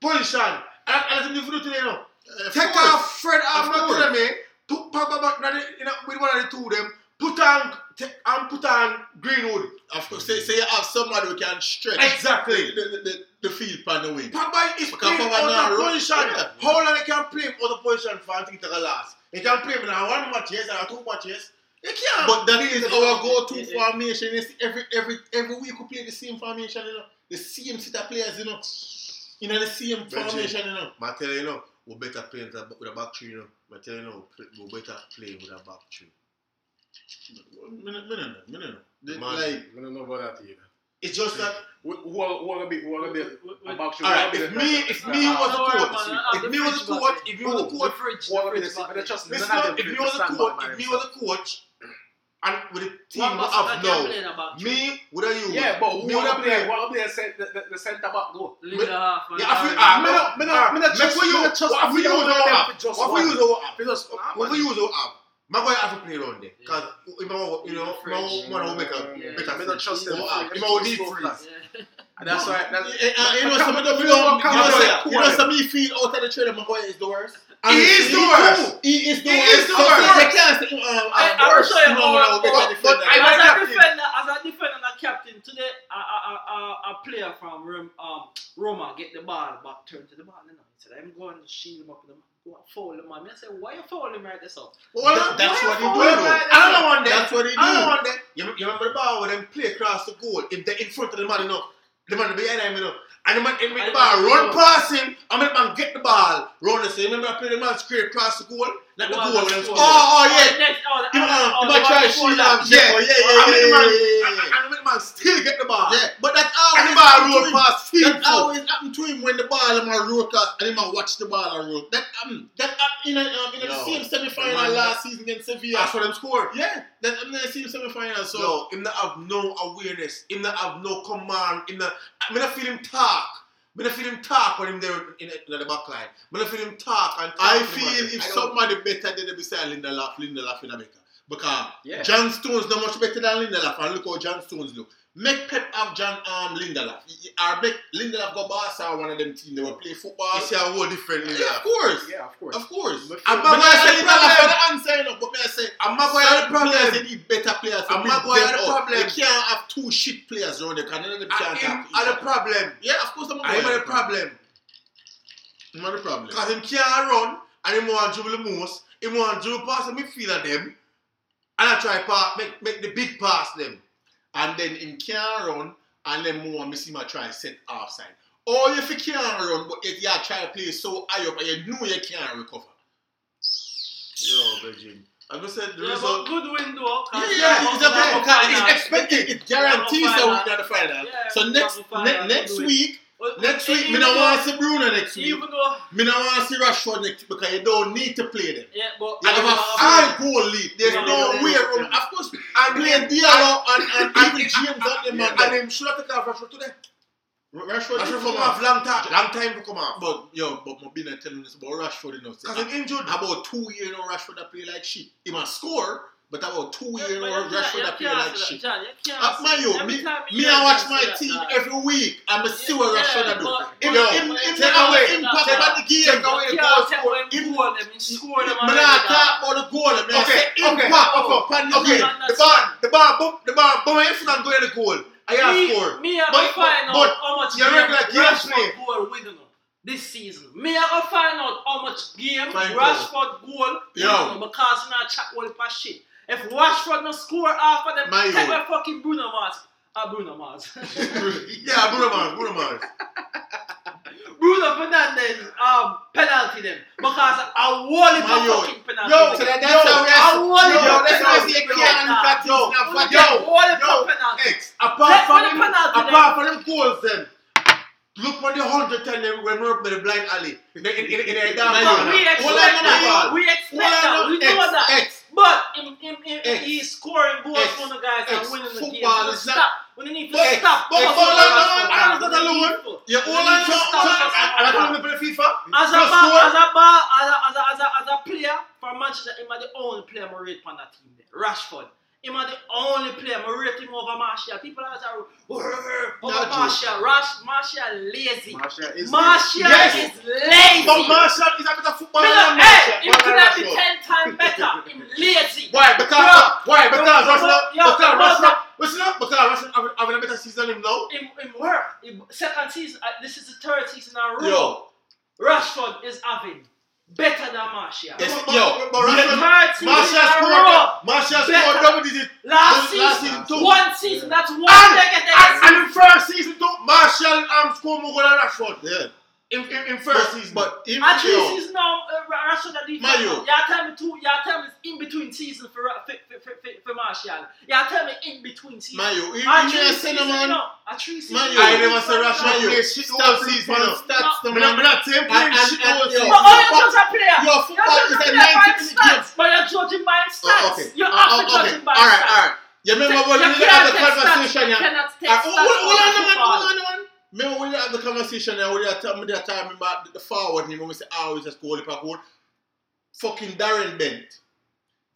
Speaker 4: position. And that's what you do today now. Uh, Take of off. Fred off Of not to course. them, eh? Put Pogba back na the- you know, with one of the two of them. Put on and put on Greenwood.
Speaker 3: Of course, say, say you have somebody who can stretch
Speaker 4: Exactly.
Speaker 3: the, the, the, the field pan the wing.
Speaker 4: Pogba is
Speaker 3: Because
Speaker 4: playing
Speaker 3: Pogba
Speaker 4: out of position.
Speaker 3: yeah.
Speaker 4: How long he can play out of position for he take a last? He can play now one match yes and two matches. He can't.
Speaker 3: But that is our go-to
Speaker 2: Yeah, yeah.
Speaker 3: formation. See, every every every week we play the same formation, you know. The same set of players, you know. You know the same
Speaker 5: Benji.
Speaker 3: formation, you know.
Speaker 5: I tell you, know, we better play with a, back three, you know. I you, you know, we better play with a back three.
Speaker 3: Me no- me no know, me no know. The-
Speaker 5: Man.
Speaker 3: Like
Speaker 1: I don't know about that either.
Speaker 4: It's just that.
Speaker 1: Who who are who gonna be who are gonna be about you?
Speaker 4: All right. If me, if me was a coach, if me was a coach, if me was a
Speaker 2: The
Speaker 4: coach,
Speaker 1: Who are gonna be
Speaker 2: fridge
Speaker 1: the
Speaker 2: back
Speaker 1: but just
Speaker 2: there.
Speaker 1: none
Speaker 4: listen
Speaker 1: of
Speaker 4: up,
Speaker 1: them
Speaker 4: if me was a coach, if me was a coach, and with the team
Speaker 2: One
Speaker 4: we
Speaker 2: person
Speaker 4: have now,
Speaker 2: play in the back three.
Speaker 4: me would have used.
Speaker 1: Yeah, but who
Speaker 4: me would have
Speaker 1: play?
Speaker 4: played.
Speaker 1: Who are gonna the, the, the, the centre back though?
Speaker 2: Lindelof and
Speaker 4: Yeah, I feel.
Speaker 2: Harry.
Speaker 1: Me
Speaker 4: me
Speaker 1: no-
Speaker 4: no,
Speaker 1: me no-
Speaker 4: ah,
Speaker 1: me no trust-
Speaker 4: we
Speaker 1: me no
Speaker 4: use-
Speaker 1: trust
Speaker 4: what we
Speaker 1: me no
Speaker 4: use
Speaker 1: know
Speaker 4: our
Speaker 1: for just
Speaker 4: What we
Speaker 1: one.
Speaker 4: use our app. What we use our app. Maguire have to play around there, cause you know, you know,
Speaker 2: Yeah, French.
Speaker 4: man, will make a
Speaker 2: Yeah.
Speaker 4: better.
Speaker 1: Me not trust
Speaker 4: French.
Speaker 1: them.
Speaker 4: Our app. You know, deep freeze.
Speaker 1: And that's why. That's,
Speaker 3: uh, you know, some of the
Speaker 1: Me
Speaker 3: you know,
Speaker 1: want
Speaker 3: you know, some- you know, some me feel out of the trailer, Maguire is the worst.
Speaker 4: He is the worst.
Speaker 3: He is the
Speaker 4: He is the worst.
Speaker 3: They can't say, um,
Speaker 2: I-
Speaker 3: I'm
Speaker 2: I will show you
Speaker 3: No, no,
Speaker 2: how-
Speaker 3: no, better
Speaker 2: how-
Speaker 3: defender.
Speaker 4: but I-
Speaker 2: as, a defender, as a defender and a captain, today a, a, a, a, a player from um, Roma get the ball back, turn to the ball, you know. He I'm going to shield him up, in the, foul him, man. I said, why you foul him right there, so?
Speaker 4: Well,
Speaker 3: That- that's what he do,
Speaker 4: right? I don't want that.
Speaker 3: That's what he
Speaker 4: I don't
Speaker 3: do.
Speaker 4: want that. You, you remember the ball when them play across the goal? If they in front of the man, you know, the man behind him, you know. And the man in
Speaker 2: And
Speaker 4: the
Speaker 2: the
Speaker 4: ball, run past him, and the man get the ball, run the same. Remember I played the man straight across the goal? Like the
Speaker 2: Well,
Speaker 4: goal when
Speaker 2: that's
Speaker 4: them
Speaker 2: cool.
Speaker 4: score.
Speaker 3: Oh, oh, yeah.
Speaker 2: next, oh,
Speaker 4: You
Speaker 2: oh, oh, the
Speaker 3: might
Speaker 2: one
Speaker 3: try to
Speaker 2: before
Speaker 3: shield
Speaker 2: that.
Speaker 3: him.
Speaker 4: Yeah.
Speaker 3: Yeah, yeah,
Speaker 4: And
Speaker 3: yeah,
Speaker 4: the man, and the man still get the ball.
Speaker 3: Yeah, but that
Speaker 4: And the ball
Speaker 3: happen
Speaker 4: roll past him.
Speaker 3: That always happen to him when the ball him a roll across and him a watch the ball and roll. That um, that happened in a, um, in the
Speaker 4: Yo,
Speaker 3: same semi final last season against Sevilla.
Speaker 4: That's what them scored.
Speaker 3: Yeah, that happened in the same semi final. So
Speaker 4: So him not have no awareness, him not have no command, him not, I mean I feel him talk. I not feel him talk when him there in, in, in the back line. I not feel him talk and talk
Speaker 3: I feel if
Speaker 4: I
Speaker 3: somebody better than beside Lindelof, Lindelof in a better. Because
Speaker 1: Yeah.
Speaker 3: John Stones not much better than Lindelof and look how John Stones look. Make Pep have John um, Lindelof. Or make Lindelof go Barca or one of them teams they will play football.
Speaker 4: You see a whole different Lindelof.
Speaker 3: Yeah, of course.
Speaker 1: Yeah, of course.
Speaker 3: Of course.
Speaker 1: But
Speaker 3: I'm not going to
Speaker 4: that's
Speaker 3: say
Speaker 4: the
Speaker 3: Lindelof for
Speaker 4: problem.
Speaker 3: the answer, you know, but may I say,
Speaker 4: I'm not going to
Speaker 3: certain
Speaker 4: the
Speaker 3: players they
Speaker 4: problem.
Speaker 3: need better players to
Speaker 4: I'm not going
Speaker 3: them
Speaker 4: to the
Speaker 3: up.
Speaker 4: problem.
Speaker 3: They can't have two shit players around there because none of them can't
Speaker 4: I'm
Speaker 3: talk to each
Speaker 4: the
Speaker 3: other.
Speaker 4: problem.
Speaker 3: Yeah, of course I'm
Speaker 4: I'm the problem.
Speaker 3: I'm not the problem.
Speaker 4: Because him can't run and him want to dribble the most. Him want to dribble past the midfielder them. And I try pass, make, make the big pass them.
Speaker 3: and then him can't run, and then more miss him a try set offside. Or if you can't run, but if you trying to play so high up and you know you can't recover.
Speaker 4: Yo, Virgin. As I said, the
Speaker 2: Yeah, but
Speaker 4: result.
Speaker 2: good window.
Speaker 3: Yeah,
Speaker 2: cause
Speaker 3: yeah,
Speaker 2: they're
Speaker 3: it's a
Speaker 2: up
Speaker 3: big
Speaker 2: now,
Speaker 3: because
Speaker 2: final.
Speaker 3: it's expected. It guarantees that we're in the final.
Speaker 2: Yeah,
Speaker 3: so next
Speaker 2: in the final.
Speaker 3: ne- next week,
Speaker 2: Well,
Speaker 3: next week, me don't want to see Bruno next week.
Speaker 2: Even though,
Speaker 3: Me don't want to see Rashford next week because you don't need to play them.
Speaker 2: yeah, but
Speaker 3: You have a five goal lead. There's
Speaker 2: Yeah,
Speaker 3: no
Speaker 2: yeah,
Speaker 3: way around. Of course,
Speaker 4: And
Speaker 3: playing Diallo and, and even James on them man.
Speaker 4: And him should have taken Rashford today.
Speaker 3: Rashford,
Speaker 4: Rashford
Speaker 3: did
Speaker 4: come off long time, long time to come off.
Speaker 3: But yo, but my been telling us about Rashford, you know. say,
Speaker 4: Because him injured.
Speaker 3: About two years now, Rashford that play like shit. He must score, but about two
Speaker 2: Yeah,
Speaker 3: years
Speaker 2: but
Speaker 3: now, Rashford
Speaker 2: you
Speaker 3: that play like
Speaker 2: say
Speaker 3: shit.
Speaker 2: that, John, you can't
Speaker 3: Up
Speaker 2: say-
Speaker 3: my yo, me, me I watch my
Speaker 2: that,
Speaker 3: team
Speaker 2: that-
Speaker 3: every week. I'm a see what
Speaker 2: Yeah,
Speaker 3: Rashford do.
Speaker 2: but-
Speaker 3: Him,
Speaker 4: Yo,
Speaker 3: him, him,
Speaker 2: take
Speaker 3: take away
Speaker 4: away-
Speaker 3: impact
Speaker 2: take-
Speaker 3: on the game.
Speaker 4: take away the goal
Speaker 2: can't
Speaker 4: score.
Speaker 2: when
Speaker 3: Him-
Speaker 2: goal them, he score them
Speaker 3: Me
Speaker 2: already,
Speaker 3: not
Speaker 2: dog.
Speaker 3: talk about the goal. Me I
Speaker 4: Okay, okay, okay,
Speaker 3: the
Speaker 4: Okay, the ball, the ball, boom, the ball, boom, if not going to goal, I have
Speaker 2: me,
Speaker 4: score.
Speaker 2: Me, I
Speaker 4: But-
Speaker 2: go find out
Speaker 4: but
Speaker 2: how much game Rashford goal you know, this season. Me, I go find out how much game
Speaker 3: Fine
Speaker 2: Rashford goal
Speaker 3: Yo.
Speaker 2: you know, because not chat all the shit. If Rashford no score half of them,
Speaker 3: My
Speaker 2: take away fucking Bruno Mars. Ah, Bruno Mars. *laughs*
Speaker 4: yeah, Bruno Mars, Bruno Mars.
Speaker 2: Bruno Fernandes um penalty them because a whole heap
Speaker 3: My
Speaker 2: of
Speaker 3: yo.
Speaker 2: fucking penalty.
Speaker 4: Yo.
Speaker 3: So that-
Speaker 4: Yo,
Speaker 3: that's how we
Speaker 2: I
Speaker 3: are.
Speaker 2: want
Speaker 3: Yo,
Speaker 2: it.
Speaker 3: that's how we say
Speaker 2: Yo,
Speaker 3: can't look at
Speaker 2: yo,
Speaker 3: things now.
Speaker 2: yo,
Speaker 3: Fuck
Speaker 2: yo,
Speaker 3: yo.
Speaker 2: heap
Speaker 4: yo,
Speaker 2: penalty.
Speaker 4: X, apart from
Speaker 2: for the
Speaker 4: them,
Speaker 2: penalty,
Speaker 4: apart from them goals them, look on the hundred time them when we're up the blind alley. In the, down
Speaker 3: yo.
Speaker 2: we expect that. We expect that. We know that.
Speaker 3: X.
Speaker 2: But in, in, in, he's scoring goals for the guys and winning the game.
Speaker 3: Football is not-
Speaker 2: stop. We need to
Speaker 3: X.
Speaker 2: stop.
Speaker 3: But
Speaker 2: Stop.
Speaker 3: hold on,
Speaker 2: Stop.
Speaker 3: hold on,
Speaker 2: Stop.
Speaker 3: I'm not alone.
Speaker 2: need to-
Speaker 3: Yeah,
Speaker 2: we
Speaker 3: hold
Speaker 2: need
Speaker 3: on,
Speaker 2: to
Speaker 3: so-
Speaker 2: stop.
Speaker 3: so-
Speaker 2: Stop.
Speaker 4: And I don't play FIFA.
Speaker 2: As a,
Speaker 3: Just
Speaker 2: ba-
Speaker 3: score.
Speaker 2: as a bar, as a, as a, as a, as a player for Manchester, are the only player I rate on that team. Rashford. Him are the only player I rate him over Martial. People are saying, over. Martial. Rash, Martial lazy.
Speaker 1: Martial is
Speaker 2: Martial
Speaker 4: Yes.
Speaker 2: is lazy.
Speaker 4: But Martial is a better footballer than
Speaker 2: look, hey, him could have been ten times better. Him *laughs* lazy.
Speaker 4: Why? Because
Speaker 2: Bro.
Speaker 4: why? Because Rashford. Because Rashford. Listen up. Because Rashford having- having a better season than him now.
Speaker 2: Him, him work. Him, second season, uh, this is the third season in a row.
Speaker 3: Yo.
Speaker 2: Rashford is having better than Martial.
Speaker 3: Yes,
Speaker 4: But-
Speaker 3: yo.
Speaker 4: but- but Rashford-
Speaker 2: third season
Speaker 4: Martial
Speaker 2: in a
Speaker 4: scored.
Speaker 2: row.
Speaker 4: Martial
Speaker 2: Better.
Speaker 4: scored double digit.
Speaker 2: Last
Speaker 4: Last
Speaker 2: season,
Speaker 4: season too.
Speaker 2: one season, that's one
Speaker 4: And,
Speaker 2: negative.
Speaker 4: and, and in first season too, Martial um scored more than Rashford.
Speaker 3: Yeah.
Speaker 4: In, in, in first season.
Speaker 3: But him,
Speaker 2: And three
Speaker 3: yo,
Speaker 2: seasons now, uh, Rashford at defense.
Speaker 3: Mayo.
Speaker 2: Yeah, tell me two. Yeah, tell me it's in between season for for, for, for, for, for Martial. Yeah, tell me in between season.
Speaker 3: Mayo, he-
Speaker 2: A
Speaker 3: he
Speaker 2: three
Speaker 3: a
Speaker 2: season,
Speaker 3: cinnamon.
Speaker 2: no. A three season.
Speaker 3: Mayo.
Speaker 4: I never say Rashford
Speaker 3: Mayo,
Speaker 4: play shit
Speaker 3: stop
Speaker 4: all
Speaker 3: sleep
Speaker 4: season.
Speaker 3: on
Speaker 4: no.
Speaker 3: stats,
Speaker 2: No.
Speaker 3: no,
Speaker 4: I'm not,
Speaker 3: man.
Speaker 4: I'm not saying playing
Speaker 3: And- and-
Speaker 4: shit all season.
Speaker 2: But all you're just a player.
Speaker 3: Your
Speaker 2: You're
Speaker 3: football is
Speaker 2: a
Speaker 3: a
Speaker 2: by
Speaker 3: 90 minute game.
Speaker 2: stats. But you're judging by
Speaker 3: Oh,
Speaker 2: stats.
Speaker 3: okay.
Speaker 2: You have to
Speaker 3: uh, okay.
Speaker 2: by
Speaker 3: All right,
Speaker 2: stats.
Speaker 3: all right. You remember
Speaker 2: You
Speaker 3: when we had the conversation?
Speaker 2: You
Speaker 3: yeah?
Speaker 2: cannot take stats
Speaker 3: hold hold on, hold on, hold on, hold on. Remember when you had the conversation and we had time, that time about the, the forward him when we say, we just goal if I goal. Fucking Darren Bent.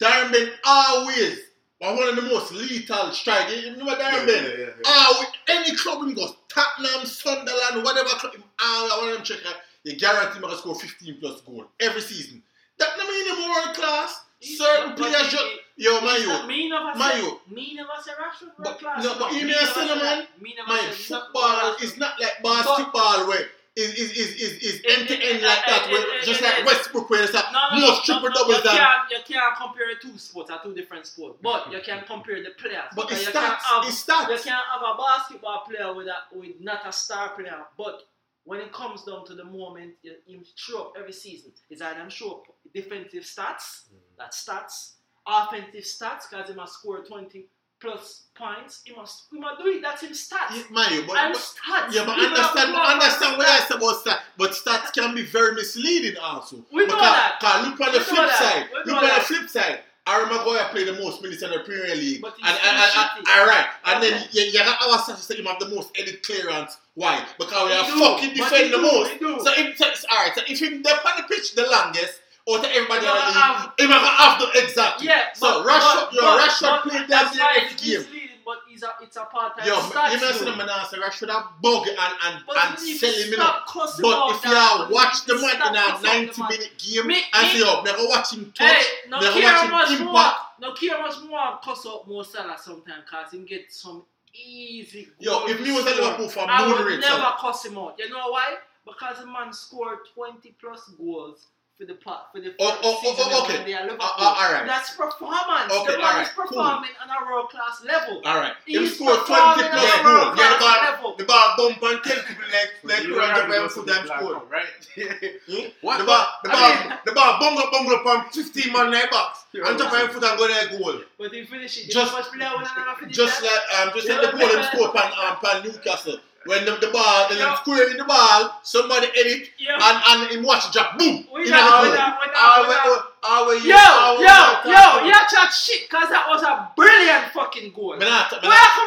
Speaker 3: Darren Bent always was one of the most lethal strikers. You remember Darren Bent?
Speaker 4: yeah, yeah.
Speaker 3: Ah, with any club he goes, Tottenham, Sunderland, whatever club, ah, one of them checker, you guarantee him to score 15 plus goal every season. That don't mean him world class. Certain players just, yo, man, you,
Speaker 2: Me never
Speaker 3: Man,
Speaker 2: said.
Speaker 3: you-
Speaker 2: Me never said Rashford
Speaker 3: But-
Speaker 2: class.
Speaker 3: no, but you
Speaker 2: Me
Speaker 3: know,
Speaker 2: never
Speaker 3: son,
Speaker 2: said
Speaker 3: man,
Speaker 2: that. Me
Speaker 3: man,
Speaker 2: said he's not
Speaker 3: football is not like basketball where is is is is is end to end like that, where just like Westbrook where it's like
Speaker 2: No, no,
Speaker 3: most triple doubles
Speaker 2: you can't, you can't compare two sports are two different sports, but *laughs* you can compare the players.
Speaker 3: But it
Speaker 2: you can't
Speaker 3: starts,
Speaker 2: You can't have a basketball player with a with not a star player, but when it comes down to the moment, you, you show up every season. Is either him show up defensive stats, mm. that's stats, offensive stats, because he must score twenty plus points. He must, he must do it. That's him stats.
Speaker 3: Yeah, but,
Speaker 2: and
Speaker 3: but
Speaker 2: stats.
Speaker 3: Yeah, but
Speaker 2: People
Speaker 3: understand,
Speaker 2: off
Speaker 3: understand what
Speaker 2: stats.
Speaker 3: I said about stats. But stats can be very misleading also.
Speaker 2: We know
Speaker 3: because,
Speaker 2: that.
Speaker 3: Because look on the
Speaker 2: We
Speaker 3: flip side. Look on the flip side. Aaron Maguire played the most minutes in the Premier League.
Speaker 2: But he's
Speaker 3: and, and, and, all right. And then
Speaker 2: Okay.
Speaker 3: you, you got our stats say him have the most edit clearance. Why? Because we are fucking
Speaker 2: But
Speaker 3: defend the most. So, if, so, all right. So if him they on the pitch the longest, or to everybody else.
Speaker 2: Have,
Speaker 3: he might have the exact.
Speaker 2: Yeah.
Speaker 3: So
Speaker 2: but,
Speaker 3: Rashford, your
Speaker 2: but,
Speaker 3: Rashford
Speaker 2: but,
Speaker 3: played that
Speaker 2: in
Speaker 3: every game.
Speaker 2: But he's a, it's a part
Speaker 3: time.
Speaker 2: Yo,
Speaker 3: you mentioned him man I said Rashford a bug and and and sell him
Speaker 2: up.
Speaker 3: But if you
Speaker 2: are
Speaker 3: watch the man in a
Speaker 2: ninety
Speaker 3: minute game,
Speaker 2: me,
Speaker 3: and say yo, never watch him touch,
Speaker 2: hey, no
Speaker 3: never watch him impact.
Speaker 2: No care much more cuss up Mo Salah sometimes because he get some easy.
Speaker 3: Yo, if me was
Speaker 2: at
Speaker 3: Liverpool for
Speaker 2: a
Speaker 3: I
Speaker 2: would never cuss him out. You know why? Because the man scored twenty plus goals for the part for the
Speaker 3: oh, oh,
Speaker 2: season
Speaker 3: oh,
Speaker 2: oh
Speaker 3: okay.
Speaker 2: they are Liverpool.
Speaker 3: Uh, uh all right.
Speaker 2: That's performance.
Speaker 3: Okay,
Speaker 2: the man
Speaker 3: right.
Speaker 2: is performing cool. on a world class level.
Speaker 3: All right.
Speaker 2: He
Speaker 3: He'll 20 plus goals. Yeah, the bar,
Speaker 2: level.
Speaker 3: the bar, bump and kill people like like Ronaldo when
Speaker 1: Fulham
Speaker 3: score.
Speaker 1: Right. *laughs*
Speaker 3: hmm? *laughs*
Speaker 1: What?
Speaker 3: The bar, the
Speaker 2: bar,
Speaker 3: I
Speaker 2: mean,
Speaker 3: the ball bungle bungle from 15 man nine box. *laughs* And top of foot and go there goal.
Speaker 2: But he finish it.
Speaker 3: Just, just like um, just like the goal him scored on um, Newcastle when the, the ball, the
Speaker 2: yep.
Speaker 3: square in the ball, somebody hit
Speaker 2: it, yep.
Speaker 3: and, and him watch it drop, boom!
Speaker 2: We
Speaker 3: in the our
Speaker 2: yo, yo, yo, you chat shit because that was a brilliant fucking goal. Welcome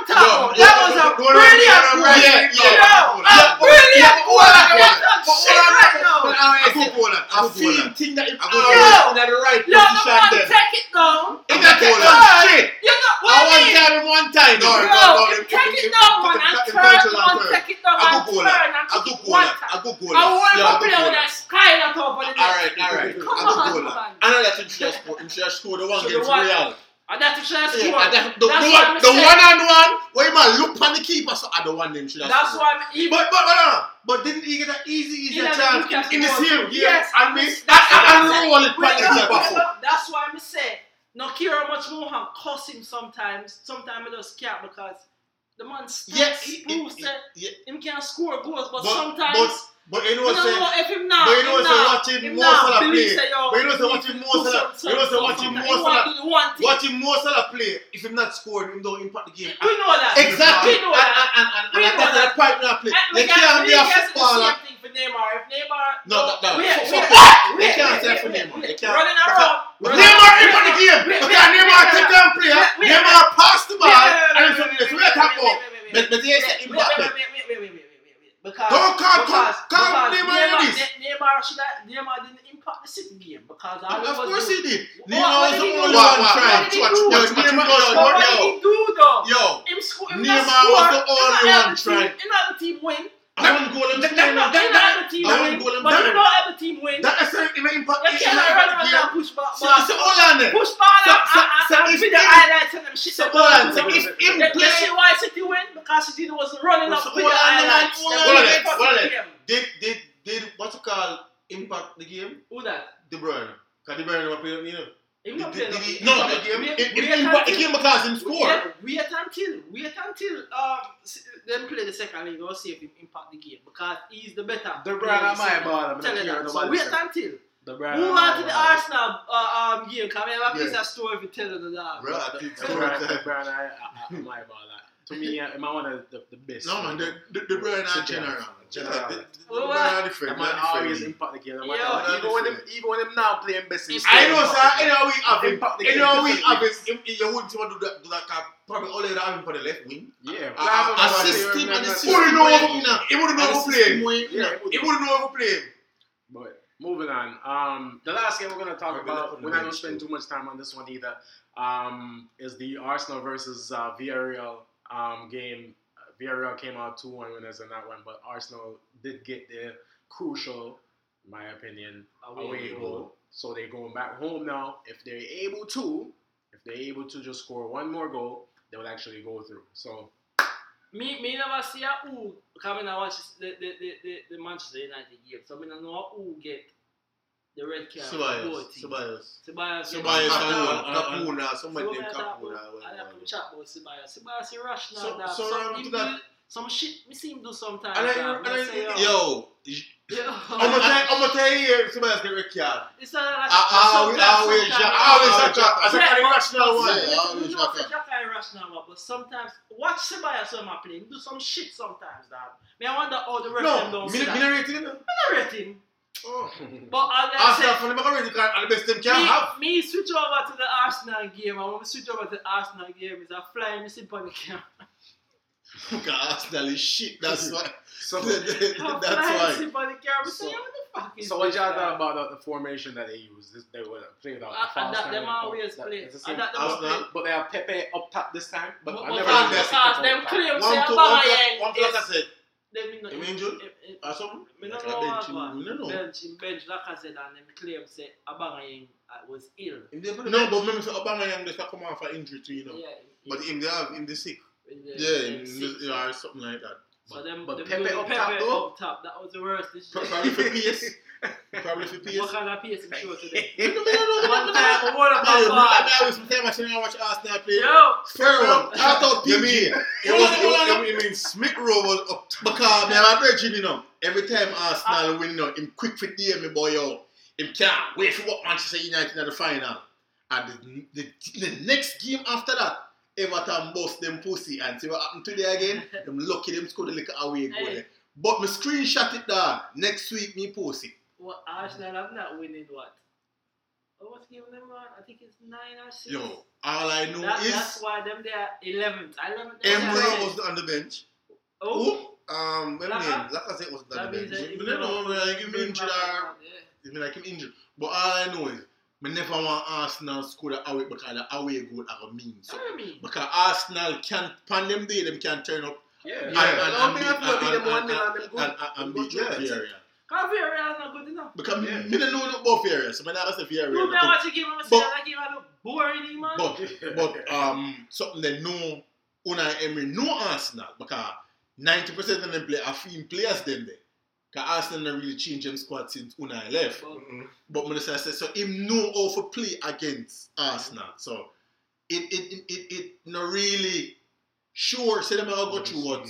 Speaker 2: to
Speaker 3: yo,
Speaker 2: That was a brilliant goal.
Speaker 3: Yeah, yeah,
Speaker 2: yo, a brilliant goal. You
Speaker 3: chat
Speaker 2: shit right now.
Speaker 3: A
Speaker 4: good goal.
Speaker 3: A
Speaker 4: same
Speaker 3: thing that you
Speaker 2: put
Speaker 3: in the right position.
Speaker 2: Yo, the man take it down.
Speaker 4: It
Speaker 3: got take down shit.
Speaker 2: You know what I mean?
Speaker 3: One time, one time.
Speaker 4: No,
Speaker 3: no,
Speaker 4: no.
Speaker 2: Take
Speaker 4: it
Speaker 2: down,
Speaker 4: man,
Speaker 2: and turn,
Speaker 4: man.
Speaker 2: Take it down and turn.
Speaker 4: A
Speaker 2: good
Speaker 4: goal.
Speaker 2: A
Speaker 4: good goal.
Speaker 2: I want to play with that sky that over the net.
Speaker 3: All right,
Speaker 2: all
Speaker 4: right. Come
Speaker 2: on, man
Speaker 3: know that's what you scored. You should score the one
Speaker 2: so
Speaker 3: against
Speaker 2: one,
Speaker 3: Real.
Speaker 2: And that's what should
Speaker 3: have
Speaker 2: scored.
Speaker 3: Yeah, that, the,
Speaker 2: that's
Speaker 3: one, the one and one, where you man look on the keeper, so I the one them should have
Speaker 2: That's why I'm even.
Speaker 4: But, but, but, uh, but didn't he get an easy, easy chance
Speaker 2: in,
Speaker 4: in the same game?
Speaker 2: Yes.
Speaker 4: And me,
Speaker 2: that's,
Speaker 3: that's,
Speaker 2: that's,
Speaker 3: that's, roll it on the keeper.
Speaker 2: That's why I'm saying, no care how much more I'm cussing sometimes. Sometimes I just can't because the man stats,
Speaker 3: yes,
Speaker 2: he proves
Speaker 3: it,
Speaker 2: that
Speaker 3: it,
Speaker 2: him can score goals, but,
Speaker 4: but
Speaker 2: sometimes.
Speaker 4: But, but you know what
Speaker 2: I
Speaker 4: say, but you know what I
Speaker 2: say
Speaker 4: watching
Speaker 2: more
Speaker 4: Salah play. But you know say watching
Speaker 2: more
Speaker 4: Salah. You know say watching
Speaker 2: more
Speaker 4: Salah. Watching more Salah play. If him not scoring, him don't impact the game.
Speaker 2: We know that.
Speaker 3: Exactly.
Speaker 2: We know that.
Speaker 3: And and and and that's the point not
Speaker 2: playing.
Speaker 3: They can't be a footballer.
Speaker 2: For Neymar, if Neymar,
Speaker 3: no, no, no, they can't say for Neymar. They can't.
Speaker 2: Running around.
Speaker 3: Neymar impact the game.
Speaker 2: Okay,
Speaker 3: Neymar take down player. Neymar pass the ball, and it's we
Speaker 2: attack ball.
Speaker 3: But but they say impact.
Speaker 2: Wait, wait, wait, wait, wait. Because,
Speaker 4: Don't call,
Speaker 2: because,
Speaker 4: call,
Speaker 2: because
Speaker 4: Neymar,
Speaker 2: Neymar,
Speaker 4: this.
Speaker 2: Neymar, should I, Neymar didn't impact the city game because I
Speaker 3: Of course he did. Neymar was the only one trying. Yo,
Speaker 4: what did he do
Speaker 2: though?
Speaker 3: Yo, Neymar was the only one trying.
Speaker 2: Another team win.
Speaker 3: I want
Speaker 2: go.
Speaker 3: and
Speaker 2: that, that, that, that, that,
Speaker 3: I
Speaker 2: want
Speaker 3: goal and
Speaker 2: But you know every team win.
Speaker 4: That is something
Speaker 2: that
Speaker 4: impacts
Speaker 2: each
Speaker 4: and every
Speaker 2: player. Push bar.
Speaker 3: so, all on it.
Speaker 2: Push bar.
Speaker 3: so, so, so. So all on it. If him
Speaker 2: play, you see why City win because City was running up video highlights. All
Speaker 3: on
Speaker 4: it.
Speaker 2: All
Speaker 4: on
Speaker 2: it.
Speaker 4: Did did did what's it called? Impact the game.
Speaker 2: Who that?
Speaker 4: De Bruyne. Because De Bruyne was playing, you know.
Speaker 3: No, it came because him score.
Speaker 2: Wait until, wait until um, then play the second league. leg or see if it impact the game because he's the better.
Speaker 1: The brand of my ball.
Speaker 2: Tell you. So wait until.
Speaker 1: The
Speaker 2: Move
Speaker 1: on
Speaker 2: to the Arsenal uh, um, game. Come here,
Speaker 4: I'm
Speaker 2: yeah. a story if you tell them.
Speaker 4: Bro, I think
Speaker 1: the brand of my ball to me, I'm one of the, the best.
Speaker 4: No, man, the, the, the brother
Speaker 1: not
Speaker 4: general. General. The, the
Speaker 1: brother
Speaker 4: different.
Speaker 1: The
Speaker 4: man
Speaker 1: always impact the game. No matter, even, when them, even when them now playing best in
Speaker 4: I know, sir. Anyhow, we have
Speaker 1: impact the game.
Speaker 4: Anyhow, we
Speaker 1: have
Speaker 4: it. You wouldn't want to do that, do that probably only that having for the left wing.
Speaker 1: Yeah.
Speaker 4: Uh, uh,
Speaker 3: assist a, a system and
Speaker 4: a
Speaker 3: system.
Speaker 4: Wouldn't know who play. It wouldn't know who play.
Speaker 1: Yeah,
Speaker 4: it wouldn't know who play.
Speaker 1: But moving on. Um, the last game we're gonna talk about. We're not gonna spend
Speaker 4: too
Speaker 1: much time on this one either. Um, is the Arsenal versus uh, Villarreal um, game, uh, Villarreal came out 2 1 winners in that one, but Arsenal did get their crucial, in my opinion, away, goal. So they're going back home now. If they're able to, if they're able to just score one more goal, they will actually go through. So
Speaker 2: me, me never see a who coming and watch the, the, the, the, Manchester United game. So I don't know who get the red cap.
Speaker 4: Ceballos. Ceballos.
Speaker 2: Ceballos.
Speaker 3: Ceballos and
Speaker 4: Capuna. Somebody named Capuna.
Speaker 2: I have to chat about Ceballos. Ceballos is rational.
Speaker 4: So,
Speaker 2: that.
Speaker 4: so,
Speaker 2: so
Speaker 4: to that.
Speaker 2: Some shit we see him do sometimes.
Speaker 4: And I, and I,
Speaker 2: oh. yo.
Speaker 3: yo. *laughs*
Speaker 4: I'm gonna tell you here, Ceballos get red card.
Speaker 2: It's not like
Speaker 3: I always jack.
Speaker 4: I always jack. I said
Speaker 2: I'm
Speaker 4: irrational one.
Speaker 2: You know,
Speaker 3: jack
Speaker 2: I'm irrational but sometimes watch Ceballos when I play. He do some shit sometimes, dog. Me I wonder how the rest of them don't. No,
Speaker 4: me not rate. Me
Speaker 2: not rate.
Speaker 4: Oh.
Speaker 2: But uh, I'll,
Speaker 4: I'll
Speaker 2: Arsenal
Speaker 4: fan, I'm really are the best team can
Speaker 2: me,
Speaker 4: have.
Speaker 2: Me switch over to the Arsenal game, and when we switch over to the Arsenal game, it's a fly missing on the camera.
Speaker 3: Look at Arsenal is shit, that's why.
Speaker 1: so, *laughs*
Speaker 3: that's why.
Speaker 2: Missing on the camera.
Speaker 1: So,
Speaker 2: so, what
Speaker 1: y'all thought about the formation that they use? They were playing out.
Speaker 2: Uh, and that them always play.
Speaker 1: The
Speaker 3: Arsenal,
Speaker 2: play.
Speaker 1: but they have Pepe up top this time. But,
Speaker 2: but
Speaker 1: I never
Speaker 2: because them
Speaker 3: claims they are buying
Speaker 2: is-
Speaker 3: said.
Speaker 2: They me no-
Speaker 3: Him injured? Or something?
Speaker 2: Me
Speaker 3: Like
Speaker 2: know
Speaker 3: bench
Speaker 2: what
Speaker 3: him, no.
Speaker 2: Bench him bench like I said and them claim say Aubameyang uh, was ill.
Speaker 4: Him they put the
Speaker 3: No,
Speaker 4: bench.
Speaker 3: but remember, so Aubameyang just come off an injury too, you know.
Speaker 2: Yeah.
Speaker 4: But him they have him they sick.
Speaker 2: the-
Speaker 3: Yeah,
Speaker 2: in
Speaker 3: in-
Speaker 2: six.
Speaker 3: yeah, or something like that.
Speaker 2: So them,
Speaker 1: but
Speaker 2: them
Speaker 1: Pepe
Speaker 2: do
Speaker 1: up
Speaker 2: Pepe
Speaker 1: top, though?
Speaker 2: up top. That was the worst. This
Speaker 3: Pro- Probably for PS. Probably for PS.
Speaker 2: What kind of pace him show today? *laughs*
Speaker 3: No, no, no,
Speaker 2: One
Speaker 3: no,
Speaker 2: time,
Speaker 3: no.
Speaker 2: I won a
Speaker 3: No, you-
Speaker 2: ball.
Speaker 3: I always tell my son I watch Arsenal play.
Speaker 2: Yo,
Speaker 3: Fair one. I thought
Speaker 4: You
Speaker 3: PG.
Speaker 4: mean it
Speaker 3: Hold
Speaker 4: was
Speaker 3: on, hold on,
Speaker 4: it, it, it means Smith Rowe was up top.
Speaker 3: Because me have a bridging, you know. Every time Arsenal ah. win, you know, him quick for DM me boy yo. Him can't wait for what Manchester United in the final. And the, the, the next game after that, Everton bust them pussy and see what happened today again. *laughs* them lucky them scored a little away goal.
Speaker 2: Hey.
Speaker 3: there. But me screenshot it down. Next week me post it.
Speaker 2: What Arsenal have not winning what? Oh, what's giving them one? I think it's nine or six.
Speaker 3: Yo, all I know
Speaker 2: That,
Speaker 3: is
Speaker 2: that's why them they are eleventh. Eleventh.
Speaker 3: Emre
Speaker 4: was on the bench.
Speaker 2: Oh,
Speaker 4: Um, what
Speaker 2: Laka?
Speaker 4: name? Lacazette was on
Speaker 2: That
Speaker 4: the
Speaker 2: means
Speaker 4: bench.
Speaker 2: that-
Speaker 3: Me don't know, man, like him injured or
Speaker 2: Yeah.
Speaker 3: It's been like him injured. But all I know is me never want Arsenal score the away because the away goal are a mean. So
Speaker 2: Sorry, me.
Speaker 3: because Arsenal can pan them day, them can turn up
Speaker 1: Yeah.
Speaker 3: and,
Speaker 4: Yeah.
Speaker 3: and,
Speaker 1: I
Speaker 3: and,
Speaker 1: don't
Speaker 3: beat-
Speaker 1: think I've beat them
Speaker 3: and,
Speaker 1: one
Speaker 3: and,
Speaker 1: nil and them good.
Speaker 3: and, and, and beat
Speaker 1: Yeah.
Speaker 3: Villarreal.
Speaker 2: Villarreal is not good enough.
Speaker 3: Because
Speaker 1: Yeah.
Speaker 3: me don't know nothing about Villarreal, so I never say
Speaker 2: You
Speaker 3: Villarreal.
Speaker 2: better watch the game and say
Speaker 3: But-
Speaker 2: that game I look boring, man.
Speaker 3: But but um something they know Unai Emery know Arsenal because ninety percent of them play are team players them there. Because Arsenal not really change them squad since Unai left.
Speaker 2: But-
Speaker 4: Mm-mm.
Speaker 3: But Minister said so him know how to play against Arsenal. So it it it it, it not really sure say them all go through what